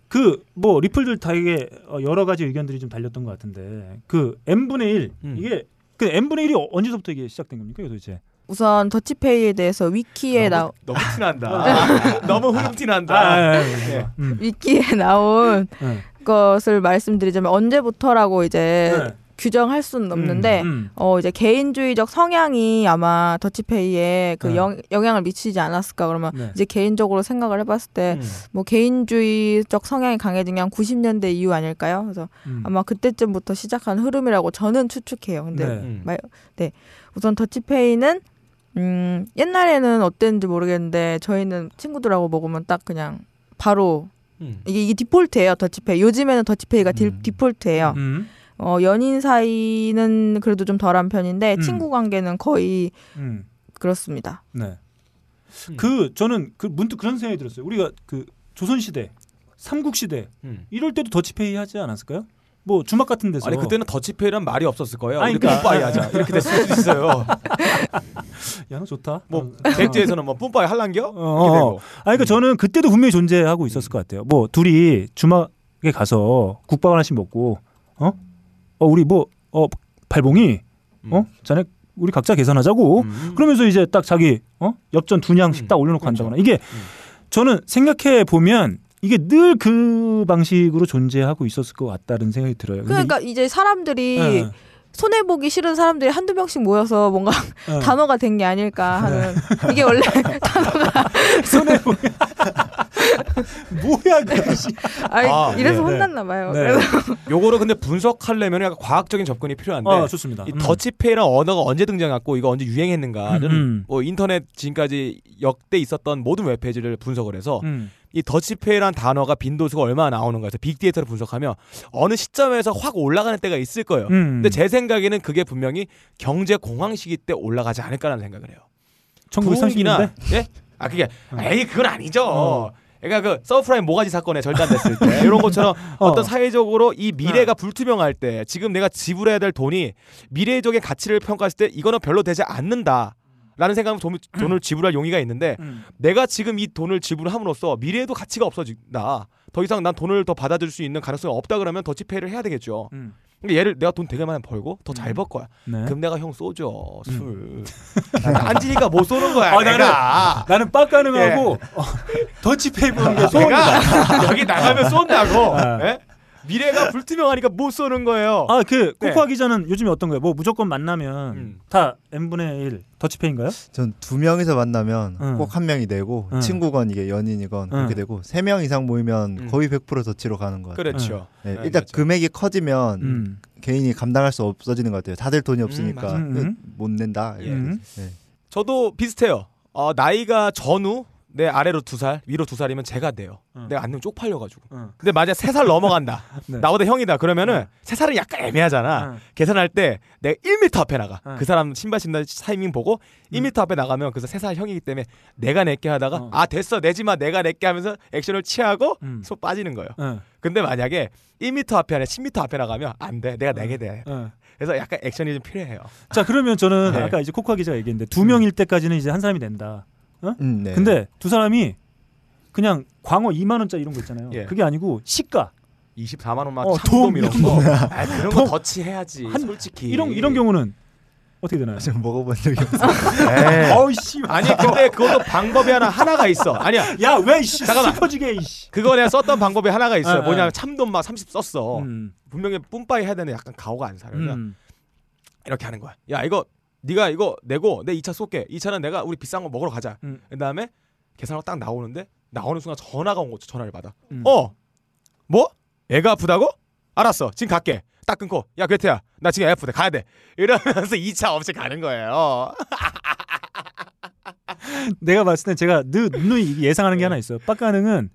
그 뭐 리플들 다이게 어, 여러 가지 의견들이 좀 달렸던 것 같은데 그 n 분의 1 음. 이게 그 n 분의 1이 언제부터 이게 시작된 겁니까 이거 도대체? 우선 더치페이에 대해서 위키에 나 너무 티난다. 너무 흐름 티난다. 예. 음. 위키에 나온 네. 것을 말씀드리자면 언제부터라고 이제 네. 규정할 수는 없는데 음. 어 이제 개인주의적 성향이 아마 더치페이에 그 네. 영, 영향을 미치지 않았을까 그러면 네. 이제 개인적으로 생각을 해봤을 때 뭐 개인주의적 성향이 강해진 게 한 90년대 이후 아닐까요? 그래서 음. 아마 그때쯤부터 시작한 흐름이라고 저는 추측해요. 근데 네. 음. 말, 네 우선 더치페이는 음 옛날에는 어땠는지 모르겠는데 저희는 친구들하고 먹으면 딱 그냥 바로 음. 이게, 이게 디폴트예요 더치페이. 요즘에는 더치페이가 디, 음. 디폴트예요. 음. 어 연인 사이는 그래도 좀 덜한 편인데 음. 친구 관계는 거의 음. 그렇습니다. 네. 음. 그 저는 그 문득 그런 생각이 들었어요. 우리가 그 조선 시대, 삼국 시대 음. 이럴 때도 더치페이 하지 않았을까요? 뭐 주막 같은 데서 아니 그때는 더치페이란 말이 없었을 거예요. 아니, 우리 그러니까- 뿜빠이 하자 이렇게 됐을 수도 있어요. 야, 너 좋다. 뭐 어. 백제에서는 뭐 뿜빠이 할란겨? 어, 이렇게 어. 되고. 아니 그러니까 저는 그때도 분명히 존재하고 있었을 것 같아요. 뭐 둘이 주막에 가서 국밥 하나씩 먹고 어? 어 우리 뭐 어 발봉이 어? 음. 자네 우리 각자 계산하자고. 음. 그러면서 이제 딱 자기 어? 엽전 두 냥씩 음, 딱 올려놓고 그렇죠. 한다거나 이게 저는 생각해 보면 이게 늘 그 방식으로 존재하고 있었을 것 같다는 생각이 들어요. 그러니까 이제 사람들이 이- 예, 손해 보기 싫은 사람들이 한두 명씩 모여서 뭔가 예. 단어가 된 게 아닐까 하는 이게 원래 손해 보면 뭐야 그 씨. 아니, 아, 이래서 네, 네. 혼났나 봐요. 네. 그래서 요거를 근데 분석하려면 약간 과학적인 접근이 필요한데 아 좋습니다. 이 음. 더치페이란 언어가 언제 등장했고 이거 언제 유행했는가는 음, 음. 뭐 인터넷 지금까지 역대 있었던 모든 웹페이지를 분석을 해서 음. 이 더치페이란 단어가 빈도수가 얼마나 나오는가 해서 빅데이터를 분석하면 어느 시점에서 확 올라가는 때가 있을 거예요. 음. 근데 제 생각에는 그게 분명히 경제 공황 시기 때 올라가지 않을까라는 생각을 해요. 1930년대 예? 아 그게 어. 에이 그건 아니죠. 어. 그러니까 그 서브프라임 모기지 사건에 절단됐을 때 이런 것처럼 어. 어떤 사회적으로 이 미래가 불투명할 때 지금 내가 지불해야 될 돈이 미래적인 가치를 평가했을 때 이거는 별로 되지 않는다. 라는 생각은 돈, 돈을 지불할 용의가 있는데 음. 내가 지금 이 돈을 지불함으로써 미래에도 가치가 없어진다. 더 이상 난 돈을 더 받아줄 수 있는 가능성이 없다 그러면 더치페이를 해야 되겠죠. 음. 그러니까 얘를 내가 돈 되게 많이 벌고 더잘 음. 벌 거야. 네. 그럼 내가 형 쏘죠 술. 앉으니까 못 쏘는 거야. 아, 내가. 나는 빡 가능하고 어, 더치페이 보는 게 소원이다. 여기 나가면 쏜다고. 아. 예? 미래가 불투명하니까 못 쏘는 거예요. 아, 그 네. 코코아 기자는 요즘에 어떤 거예요? 뭐 무조건 만나면 음. 다 n분의 1 더치페이인가요? 전 두 명이서 만나면 응. 꼭한 명이 되고 응. 친구건 이게 연인이건 그렇게 응. 되고 세 명 이상 모이면 음. 거의 100% 더치로 가는 것 같아요. 그렇죠. 네, 네, 일단 그렇죠. 금액이 커지면 음. 개인이 감당할 수 없어지는 것 같아요. 다들 돈이 없으니까 맞아요. 음. 못 낸다. 예. 음. 네. 저도 비슷해요. 어, 나이가 전후 내 아래로 두 살, 위로 두 살이면 제가 돼요. 어. 내가 안 되면 쪽팔려가지고. 어. 근데 만약 세 살 넘어간다. 네. 나보다 형이다. 그러면은 세 살은 약간 애매하잖아. 어. 계산할 때 내가 1m 앞에 나가. 어. 그 사람 신발 신는 타이밍 보고 1m 앞에 나가면 그래서 세 살 형이기 때문에 내가 낼게 하다가 어. 아 됐어 내지 마 내가 낼게 하면서 액션을 취하고 음. 속 빠지는 거예요. 어. 근데 만약에 1m 앞에 아니라 10m 앞에 나가면 안 돼. 내가 내게 돼. 어. 그래서 약간 액션이 좀 필요해요. 자 그러면 저는 네. 아까 이제 코코아 기자가 얘기했는데 두 명일 때까지는 이제 한 사람이 된다. 음, 네. 근데 두 사람이 그냥 광어 2만 원짜리 이런 거 있잖아요. 예. 그게 아니고 시가 24만 원만 어, 참돔 돔 이런 거. 거. 아, 그런 돔. 거 더치해야지. 한- 솔직히 이런 이런 경우는 어떻게 되나요? 지금 먹어본 적이 없어요. 에이. 어이씨. 아니 근데 그것도 방법이 하나 하나가 있어. 아니야. 야왜 이씨 잠깐만. 슬퍼지게 이씨. 그거 내가 썼던 방법이 하나가 있어요. 아, 뭐냐면 아. 참돔 막 30 썼어. 음. 분명히 뿜빠이 해야 되는 약간 가오가 안. 그냥 음. 이렇게 하는 거야. 야 이거 네가 이거 내고 내 2차 쏠게. 2차는 내가 우리 비싼 거 먹으러 가자. 음. 그다음에 계산하고 딱 나오는데 나오는 순간 전화가 온 거죠. 전화를 받아. 음. 어? 뭐? 애가 아프다고? 알았어. 지금 갈게. 딱 끊고. 야 괴태야. 나 지금 애 아프대. 가야 돼. 이러면서 2차 없이 가는 거예요. 내가 봤을 땐 제가 늘 누누이 예상하는 게 하나 있어요. 빡가능은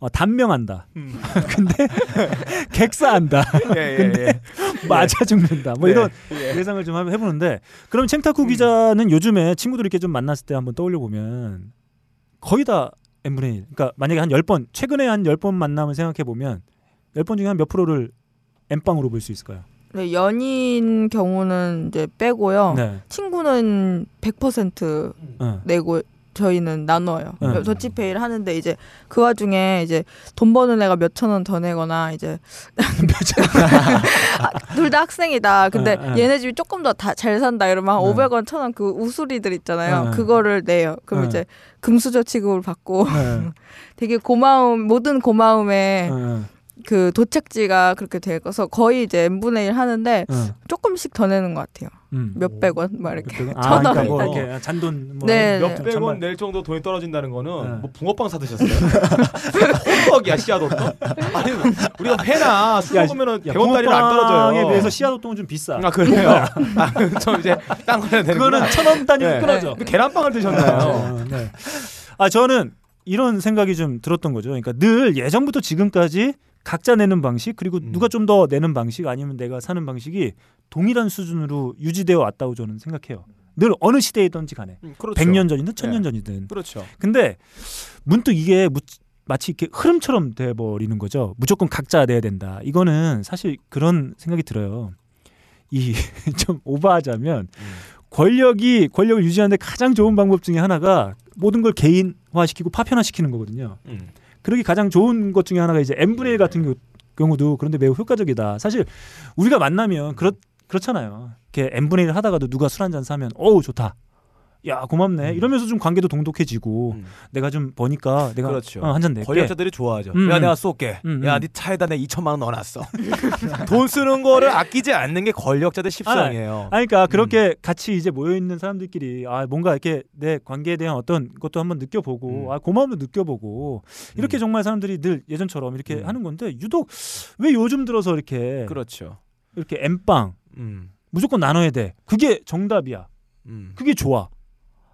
어, 단명한다. 음. 근데 객사한다. 예, 예, 근데 예. 맞아 죽는다. 뭐 네. 이런 예. 예상을 좀 해보는데 그럼 챙타쿠 기자는 요즘에 친구들 이렇게 좀 만났을 때 한번 떠올려 보면 거의 다 n분의 1. 그러니까 만약에 한 10번 최근에 한 10번 만남을 생각해 보면 10번 중에 한 몇 프로를 n빵으로 볼 수 있을까요? 네, 연인 경우는 이제 빼고요. 네. 친구는 100% 어. 내고 저희는 나눠요. 네. 더치페이를 하는데 이제 그 와중에 이제 돈 버는 애가 몇 천 원 더 내거나 이제 둘 다 학생이다. 근데 네, 네. 얘네 집이 조금 더 잘 산다 이러면 한 네. 500원, 1000원 그 우수리들 있잖아요. 네. 그거를 내요. 그럼 네. 이제 금수저 취급을 받고 네. 되게 고마움 모든 고마움에 어, 그 도착지가 그렇게 돼서 거의 이제 n분의 1 하는데 어, 조금씩 더 내는 것 같아요. 음. 몇백 원 막 이렇게. 아, 천 그러니까 원. 뭐 이렇게. 잔돈 뭐 네, 몇 네. 백 몇백 원원낼 정도 돈이 떨어진다는 거는 네. 뭐 붕어빵 사 드셨어요? 호떡이야 씨앗호떡? 아니 우리가 회나 술 먹으면은 100원짜리는 안 떨어져요. 에 비해서 씨앗호떡은 좀 비싸. 아 그래요? 아, 좀 이제 딴 거야 되는 그거는 천 원 단위로 네. 끊어져. 그 계란빵을 드셨나요? 어, 네. 아 저는 이런 생각이 좀 들었던 거죠. 그러니까 늘 예전부터 지금까지 각자 내는 방식 그리고 음. 누가 좀 더 내는 방식 아니면 내가 사는 방식이 동일한 수준으로 유지되어 왔다고 저는 생각해요. 늘 어느 시대이든지 간에 음, 그렇죠. 100년 전이든 1000년 네. 전이든. 그렇죠. 근데 문득 이게 무, 마치 이렇게 흐름처럼 돼 버리는 거죠. 무조건 각자 내야 된다. 이거는 사실 그런 생각이 들어요. 이 좀 오버하자면 권력이 권력을 유지하는데 가장 좋은 방법 중에 하나가 모든 걸 개인화시키고 파편화시키는 거거든요. 음. 그러기 가장 좋은 것 중에 하나가 이제 n분의 1 같은 경우- 경우도 그런데 매우 효과적이다. 사실 우리가 만나면 그렇 그렇잖아요. 이렇게 n분의 1 하다가도 누가 술 한 잔 사면 어우 좋다. 야 고맙네. 이러면서 좀 관계도 동독해지고 음. 내가 좀 버니까 내가 그렇죠. 한잔 낼게. 권력자들이 좋아하죠. 음, 야 음. 내가 쏠게. 음, 야 음. 네 차에다 내 2천만 원 넣어놨어. 돈 쓰는 거를 아끼지 않는 게 권력자들 십성이에요. 아니, 그러니까 음. 그렇게 같이 이제 모여 있는 사람들끼리 아 뭔가 이렇게 내 관계에 대한 어떤 것도 한번 느껴보고 음. 아 고마움도 느껴보고 이렇게 정말 사람들이 늘 예전처럼 이렇게 음. 하는 건데 유독 왜 요즘 들어서 이렇게 그렇죠. 이렇게 엠빵 음. 무조건 나눠야 돼 그게 정답이야 음. 그게 좋아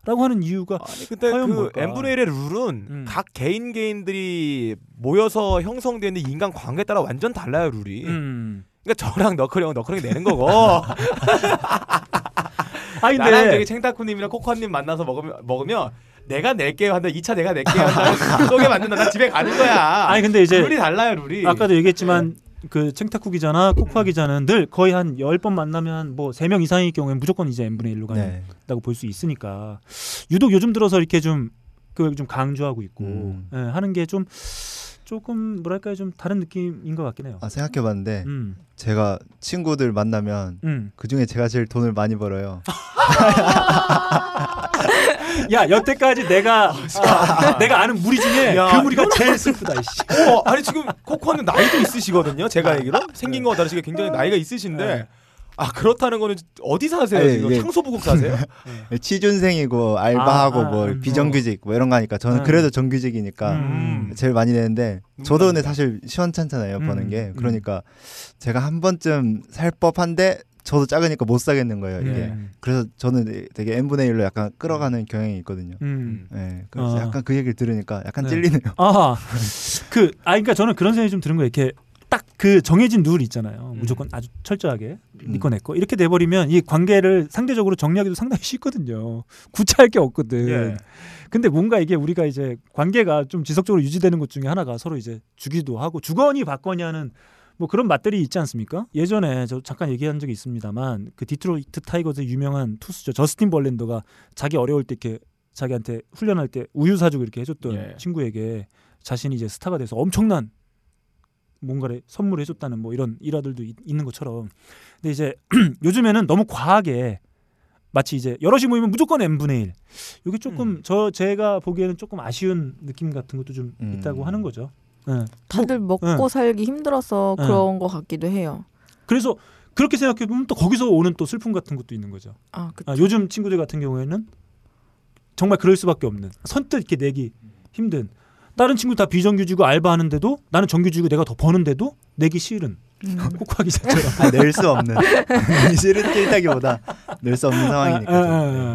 라고 하는 이유가 아니 근데 그 n분의 1의 룰은 음. 각 개인 개인들이 모여서 형성되는 인간 관계에 따라 완전 달라요 룰이. 음. 그러니까 저랑 너클이 형 너클이 내는 거고 아 나랑 저기 근데 챙타쿠님이랑 코코아님 만나서 먹으면 먹으면 내가 낼게요 한다 2차 내가 낼게요 한다 속에 맞는다 나 집에 가는 거야. 아니 근데 이제 룰이 달라요 룰이. 아까도 얘기했지만 그 챙타쿠 기자나 코코아 기자는 늘 거의 한 열 번 만나면 뭐 세 명 이상일 경우엔 무조건 이제 n분의 1로 가는 네. 다고 볼 수 있으니까 유독 요즘 들어서 이렇게 좀 그걸 좀 강조하고 있고 음. 예, 하는 게 좀 조금 뭐랄까요 좀 다른 느낌인 것 같긴 해요. 아 생각해봤는데 음, 제가 친구들 만나면 음. 그 중에 제가 제일 돈을 많이 벌어요. 야 여태까지 내가 아, 내가 아는 무리 중에 야, 그 무리가 제일 슬프다. 이씨. 어, 아니 지금 코코아는 나이도 있으시거든요. 제가 알기로 생긴 거와 다르시게 굉장히 나이가 있으신데 네. 아 그렇다는 거는 어디 사세요 아니, 지금 이게- 청소부국 사세요? 취준생이고 알바하고 아, 아, 뭐 음. 비정규직 뭐 이런 거 하니까 저는 음. 그래도 정규직이니까 음. 제일 많이 내는데 저도 근데 사실 시원찮잖아요 음. 버는 게 음. 그러니까 제가 한 번쯤 살 법한데 저도 작으니까 못 사겠는 거예요 이게. 네. 그래서 저는 되게 n 분의 1로 약간 끌어가는 경향이 있거든요. 음. 네, 그래서 아. 약간 그 얘기를 들으니까 약간 네. 찔리네요. 아하. 그, 아, 그러니까 저는 그런 생각이 좀 드는 거예요. 이렇게 딱 그 정해진 룰 있잖아요. 무조건 아주 철저하게 니꺼 내꺼 이렇게 돼버리면 이 관계를 상대적으로 정리하기도 상당히 쉽거든요. 구차할 게 없거든. 예. 근데 뭔가 이게 우리가 이제 관계가 좀 지속적으로 유지되는 것 중에 하나가 서로 이제 주기도 하고 주거니 받거니 하는 뭐 그런 맛들이 있지 않습니까? 예전에 저 잠깐 얘기한 적이 있습니다만 그 디트로이트 타이거즈의 유명한 투수죠 저스틴 벌랜더가 자기 어려울 때 이렇게 자기한테 훈련할 때 우유 사주고 이렇게 해줬던 예. 친구에게 자신이 이제 스타가 돼서 엄청난 뭔가를 선물을 해줬다는 뭐 이런 일화들도 있, 는 것처럼 근데 이제 요즘에는 너무 과하게 마치 이제 여럿이 모이면 무조건 n 분의 1 이게 조금 저 제가 보기에는 조금 아쉬운 느낌 같은 것도 좀 음. 있다고 하는 거죠. 예. 다들 먹고 응. 살기 힘들어서 응. 그런 것 같기도 해요. 그래서 그렇게 생각해 보면 또 거기서 오는 또 슬픔 같은 것도 있는 거죠. 아. 아, 요즘 친구들 같은 경우에는 정말 그럴 수밖에 없는 선뜻 이렇게 내기 힘든 다른 친구 다 비정규직이고 알바하는데도 나는 정규직이고 내가 더 버는데도 내기 싫은 음. 코코아 기자처럼 아, 낼수 없는 싫은 찔다기보다 낼 수 없는 상황이니까. 아, 아, 아,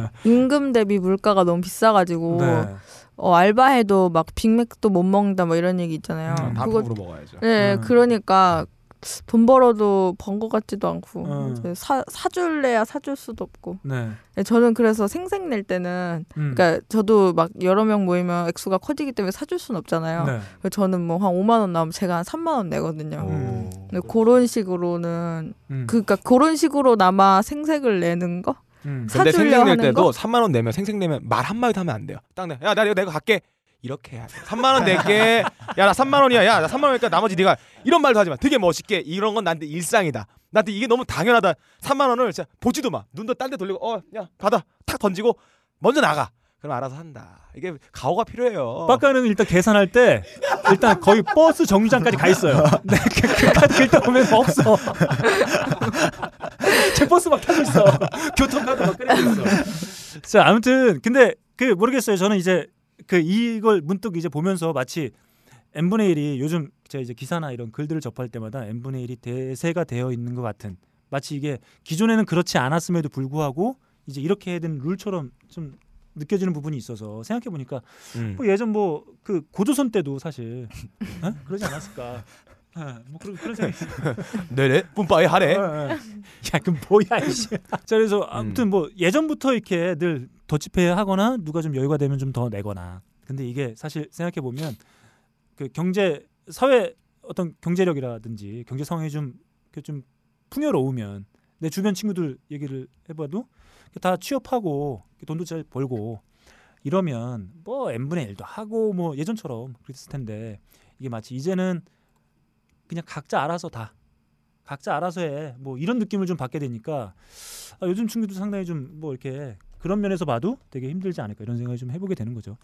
아. 임금 대비 물가가 너무 비싸가지고 네. 어, 알바해도 막 빅맥도 못 먹는다 뭐 이런 얘기 있잖아요. 음, 반품으로 먹어야죠. 네, 음. 그러니까 돈 벌어도 번 것 같지도 않고 음. 사 사줄래야 사줄 수도 없고. 네. 네, 저는 그래서 생색 낼 때는 음. 그러니까 저도 막 여러 명 모이면 액수가 커지기 때문에 사줄 수는 없잖아요. 네. 그래서 저는 뭐 한 5만 원 나오면 제가 한 3만 원 내거든요. 음. 근데 그런 식으로는 음. 그러니까 그런 식으로나마 생색을 내는 거 음. 근데 생색 낼 때도 거? 3만 원 내면 생색 내면 말 한마디도 하면 안 돼요. 딱 내. 야, 나 이거 내가 갈게. 이렇게 해야 돼. 3만 원 낼게. 야, 나 3만 원이야. 야, 나 3만 원이니까 나머지 네가 이런 말도 하지 마. 되게 멋있게. 이런 건 나한테 일상이다. 나한테 이게 너무 당연하다. 3만 원을 진짜 보지도 마. 눈도 딴 데 돌리고 어, 야, 받아. 탁 던지고 먼저 나가. 그럼 알아서 한다. 이게 가오가 필요해요. 빡가는 일단 계산할 때 일단 거의 버스 정류장까지 가 있어요. 네, 그, 그 카드 일단 보면 없어. 제 버스 막 타고 있어. 교통카드 막 꺼내고 있어. 자 아무튼 근데 그 모르겠어요. 저는 이제 그 이걸 문득 이제 보면서 마치 n 분의 1이 요즘 제가 이제 기사나 이런 글들을 접할 때마다 n 분의 1이 대세가 되어 있는 것 같은 마치 이게 기존에는 그렇지 않았음에도 불구하고 이제 이렇게 해야 되는 룰처럼 좀 느껴지는 부분이 있어서 생각해 보니까 음. 뭐 예전 뭐 그 고조선 때도 사실 어? 그러지 않았을까? 어, 뭐 그런 그런 생각이. 네네. 뿜빠이 하래. 어, 어. 야, 그럼 뭐야 이씨. 자 그래서 아무튼 뭐 예전부터 이렇게 늘 더치페이 하거나 누가 좀 여유가 되면 좀 더 내거나. 근데 이게 사실 생각해 보면 그 경제 사회 어떤 경제력이라든지 경제 상황이 좀, 이렇게 좀 풍요로우면 내 주변 친구들 얘기를 해봐도 다 취업하고 돈도 잘 벌고 이러면 뭐 n 분의 1도 하고 뭐 예전처럼 그랬을 텐데 이게 마치 이제는 그냥 각자 알아서 다 각자 알아서 해. 뭐 이런 느낌을 좀 받게 되니까 아, 요즘 친구들 상당히 좀 뭐 이렇게 그런 면에서 봐도 되게 힘들지 않을까 이런 생각을 좀 해보게 되는 거죠.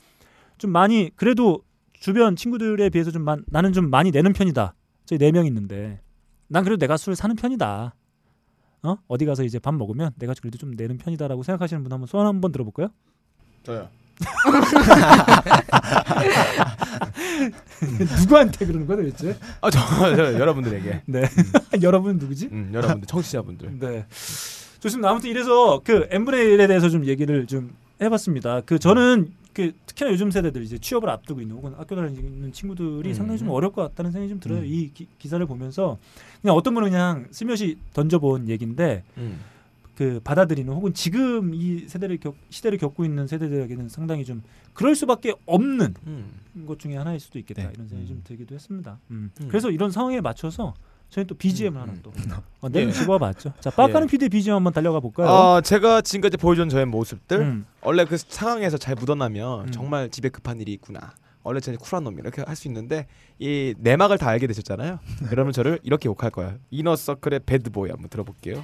좀 많이 그래도 주변 친구들에 비해서 좀 많- 나는 좀 많이 내는 편이다. 저희 네 명 있는데 난 그래도 내가 술 사는 편이다. 어 어디 가서 이제 밥 먹으면 내가 그래도 좀 내는 편이다라고 생각하시는 분 한번 소원 한번 들어볼까요? 저요. 누구한테 그러는 거야 도대체? 아, 저, 저 여러분들에게. 네. 여러분은 누구지? 음, 여러분들 청취자분들. 네. 좋습니다. 아무튼 이래서 그 1에 대해서 좀 얘기를 좀 해봤습니다. 그 저는 그 특히나 요즘 세대들 이제 취업을 앞두고 있는 혹은 학교 다니는 친구들이 음. 상당히 좀 어려울 것 같다는 생각이 좀 들어요. 음. 이 기, 기사를 보면서 그냥 어떤 분은 그냥 슬며시 던져본 얘기인데 음. 그 받아들이는 혹은 지금 이 세대를 겪, 시대를 겪고 있는 세대들에게는 상당히 좀 그럴 수밖에 없는 음. 것 중에 하나일 수도 있겠다 네. 이런 생각이 좀 들기도 했습니다. 음. 음. 그래서 이런 상황에 맞춰서 저희 또 BGM을 하나 또 어, 예. 내는 집어봤죠. 자, 빠까는 예. PD BGM 한번 달려가 볼까요? 어, 제가 지금까지 보여준 저의 모습들 음. 원래 그 상황에서 잘 묻어나면 음. 정말 집에 급한 일이 있구나. 원래 저는 쿨한 놈이 이렇게 할 수 있는데 이 내막을 다 알게 되셨잖아요. 그러면 저를 이렇게 욕할 거예요. 이너 서클의 배드보이 한번 들어볼게요.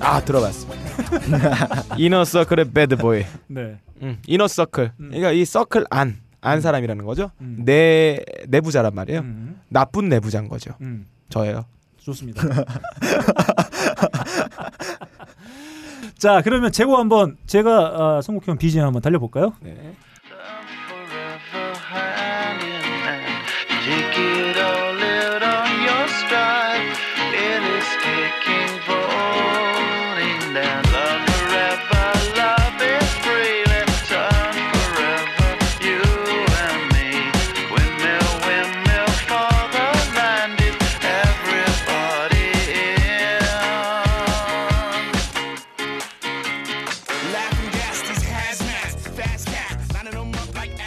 아 들어봤습니다. 이너 서클의 배드보이. 네. 음, 이너 서클. 그러니까 이 서클 안. 안 사람이라는 거죠. 음. 내 내부자란 말이에요. 음. 나쁜 내부자인 거죠. 음. 저예요. 좋습니다. 자, 그러면 제고 한번 제가 아, 선곡형 BGM 한번 달려볼까요? 네.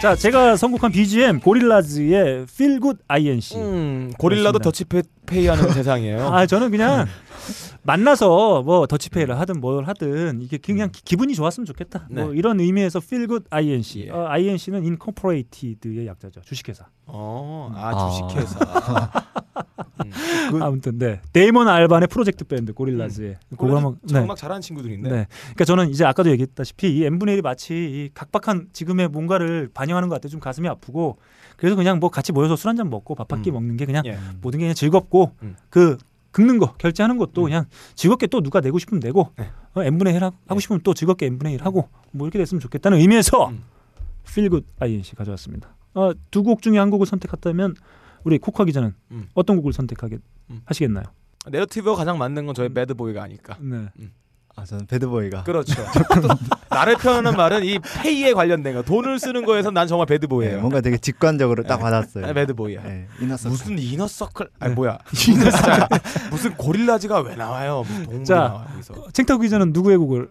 자, 제가 선곡한 BGM 고릴라즈의 Feel Good INC. 음, 고릴라도 더치페이 하는 세상이에요. 아, 저는 그냥 만나서 뭐 더치페이를 하든 뭘 하든 이게 그냥 기- 기분이 좋았으면 좋겠다. 네. 뭐 이런 의미에서 Feel Good INC. 어, INC는 Incorporated의 약자죠. 주식회사. 어, 아 아. 주식회사. 아무튼 네. 데이먼 알반의 프로젝트 밴드 고릴라즈의 그거 한번 네. 음악 잘하는 친구들인데. 네. 그러니까 저는 이제 아까도 얘기했다시피 이 n분의 1이 마치 이 각박한 지금의 뭔가를 반영하는 것 같아 좀 가슴이 아프고 그래서 그냥 뭐 같이 모여서 술 한 잔 먹고 밥 한끼 먹는 게 그냥 예. 모든 게 그냥 즐겁고 음. 그 긁는 거 결제하는 것도 그냥 즐겁게 또 누가 내고 싶으면 내고 네. 어, n분의 1 하고 싶으면 또 즐겁게 n분의 1 하고 뭐 이렇게 됐으면 좋겠다는 의미에서 음. Feel Good INC 가져왔습니다. 어, 두 곡 중에 한 곡을 선택했다면 우리 코카 기자는 음. 어떤 곡을 선택하게 음. 하시겠나요? 내러티브가 가장 맞는 건 저의 배드보이가 아닐까. 네. 아 저는 배드보이가. 그렇죠. 또 나를 표현하는 말은 이 페이에 관련된 거, 돈을 쓰는 거에서 난 정말 네, bad boy예요. 뭔가 되게 직관적으로 딱 받았어요. 아, bad boy야. 네, inner circle. 무슨 inner circle? 아니 뭐야? inner circle. 무슨 Gorillaz가 왜 나와요? 동물이 자, 나와 여기서. 챙타고 기자는 누구의 곡을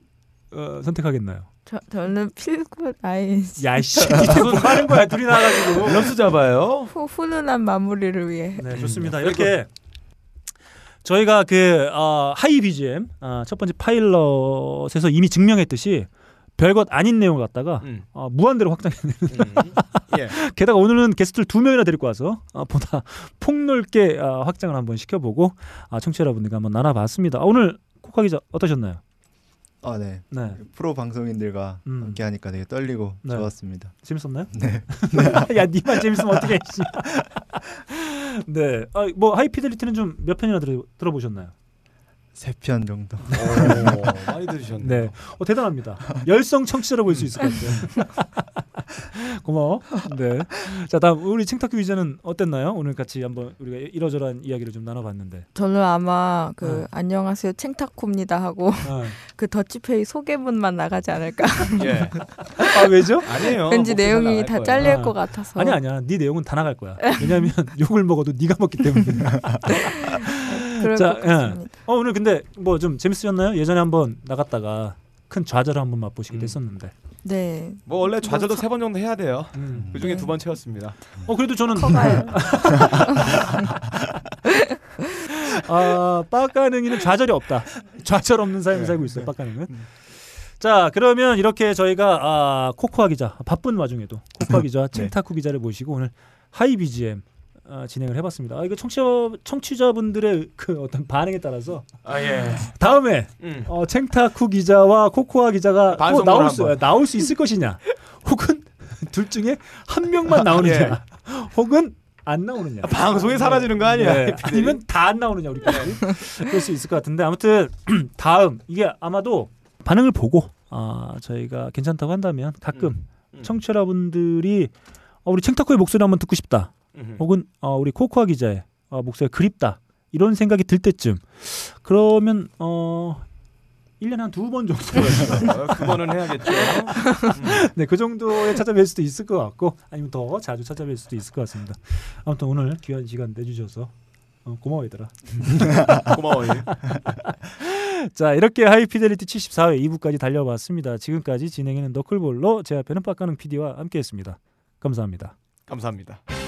어, 선택하겠나요? 저 저는 필굿 INC. 야, 씨, 무슨 하는 거야? 둘이 나가지고. 밸런스 잡아요. 후, 훈훈한 마무리를 위해. 네, 좋습니다. 이렇게 저희가 그 어, Hi BGM 어, 첫 번째 파일럿에서 이미 증명했듯이 별것 아닌 내용을 갖다가 음. 어, 무한대로 확장해내는. 예. 게다가 오늘은 게스트를 두 명이나 데리고 와서 어, 보다 폭넓게 어, 확장을 한번 시켜보고 아, 청취자 여러분들과 한번 나눠봤습니다. 아, 오늘 코카 기자 어떠셨나요? 아 네. 네. 프로 방송인들과 음. 함께 하니까 되게 떨리고 네. 좋았습니다. 재밌었나요? 네. 야, 니만 재밌으면 어떻게 했지? 네. 아, 뭐 하이피델리티는 좀 몇 편이나 들어, 들어보셨나요? 세편 정도. 오, 많이 들으셨네. 네. 어, 대단합니다. 열성 청취자라고 볼수 있을 것 같아요. 고마워. 네. 자, 다음 우리 챙탁규 기자는 어땠나요? 오늘 같이 한번 우리가 이러저러한 이야기를 좀 나눠봤는데. 저는 아마 그 네. 안녕하세요 챙타코입니다 하고 어. 그 더치페이 소개문만 나가지 않을까. 예. 아 왜죠? 아니에요. 왠지 내용이 다 거예요. 잘릴 아. 것 같아서. 아니 아니야. 네 내용은 다 나갈 거야. 왜냐하면 욕을 먹어도 네가 먹기 때문에. 그럴 자, 것 같습니다. 예. 어 오늘 근데 뭐 좀 재밌으셨나요? 예전에 한번 나갔다가 큰 좌절을 한번 맛보시기도 했었는데. 네. 뭐 원래 좌절도 세번 정도 해야 돼요. 음. 그 중에 두번 채웠습니다. 어 그래도 저는 커가요. 아 빡가능이는 좌절이 없다. 좌절 없는 삶을 살고 있어요. 빡가능은. 자 그러면 이렇게 저희가 아, 코코아 기자 바쁜 와중에도 코코아 기자 칭타쿠 기자를 모시고 오늘 하이 BGM 아, 진행을 해봤습니다. 아, 이거 청취자 청취자분들의 그 어떤 반응에 따라서 아 예. 다음에 음. 어, 챙타쿠 기자와 코코아 기자가 또 나올 수 한번. 나올 수 있을 것이냐, 혹은 둘 중에 한 명만 나오느냐, 혹은 안 나오느냐. 방송에 사라지는 거 아니야? 네, 아니면 다 안 나오느냐 우리까지 그럴 수 있을 것 같은데 아무튼 다음 이게 아마도 반응을 보고 아 저희가 괜찮다고 한다면 가끔 음. 청취자분들이 어, 우리 챙타쿠의 목소리 한번 듣고 싶다 음흠. 혹은 어, 우리 코코아 기자의 어, 목소리가 그립다 이런 생각이 들 때쯤 그러면 어 1년에 한 두 번 정도 어, 그거는 해야겠죠. 네, 그 정도에 찾아뵐 수도 있을 것 같고 아니면 더 자주 찾아뵐 수도 있을 것 같습니다. 아무튼 오늘 귀한 시간 내주셔서 어, 고마워 얘들아. 고마워요. 자 이렇게 하이피델리티 74회 2부까지 달려봤습니다. 지금까지 진행해는 너클볼로 제 앞에는 빡가능 PD와 함께했습니다. 감사합니다. 감사합니다.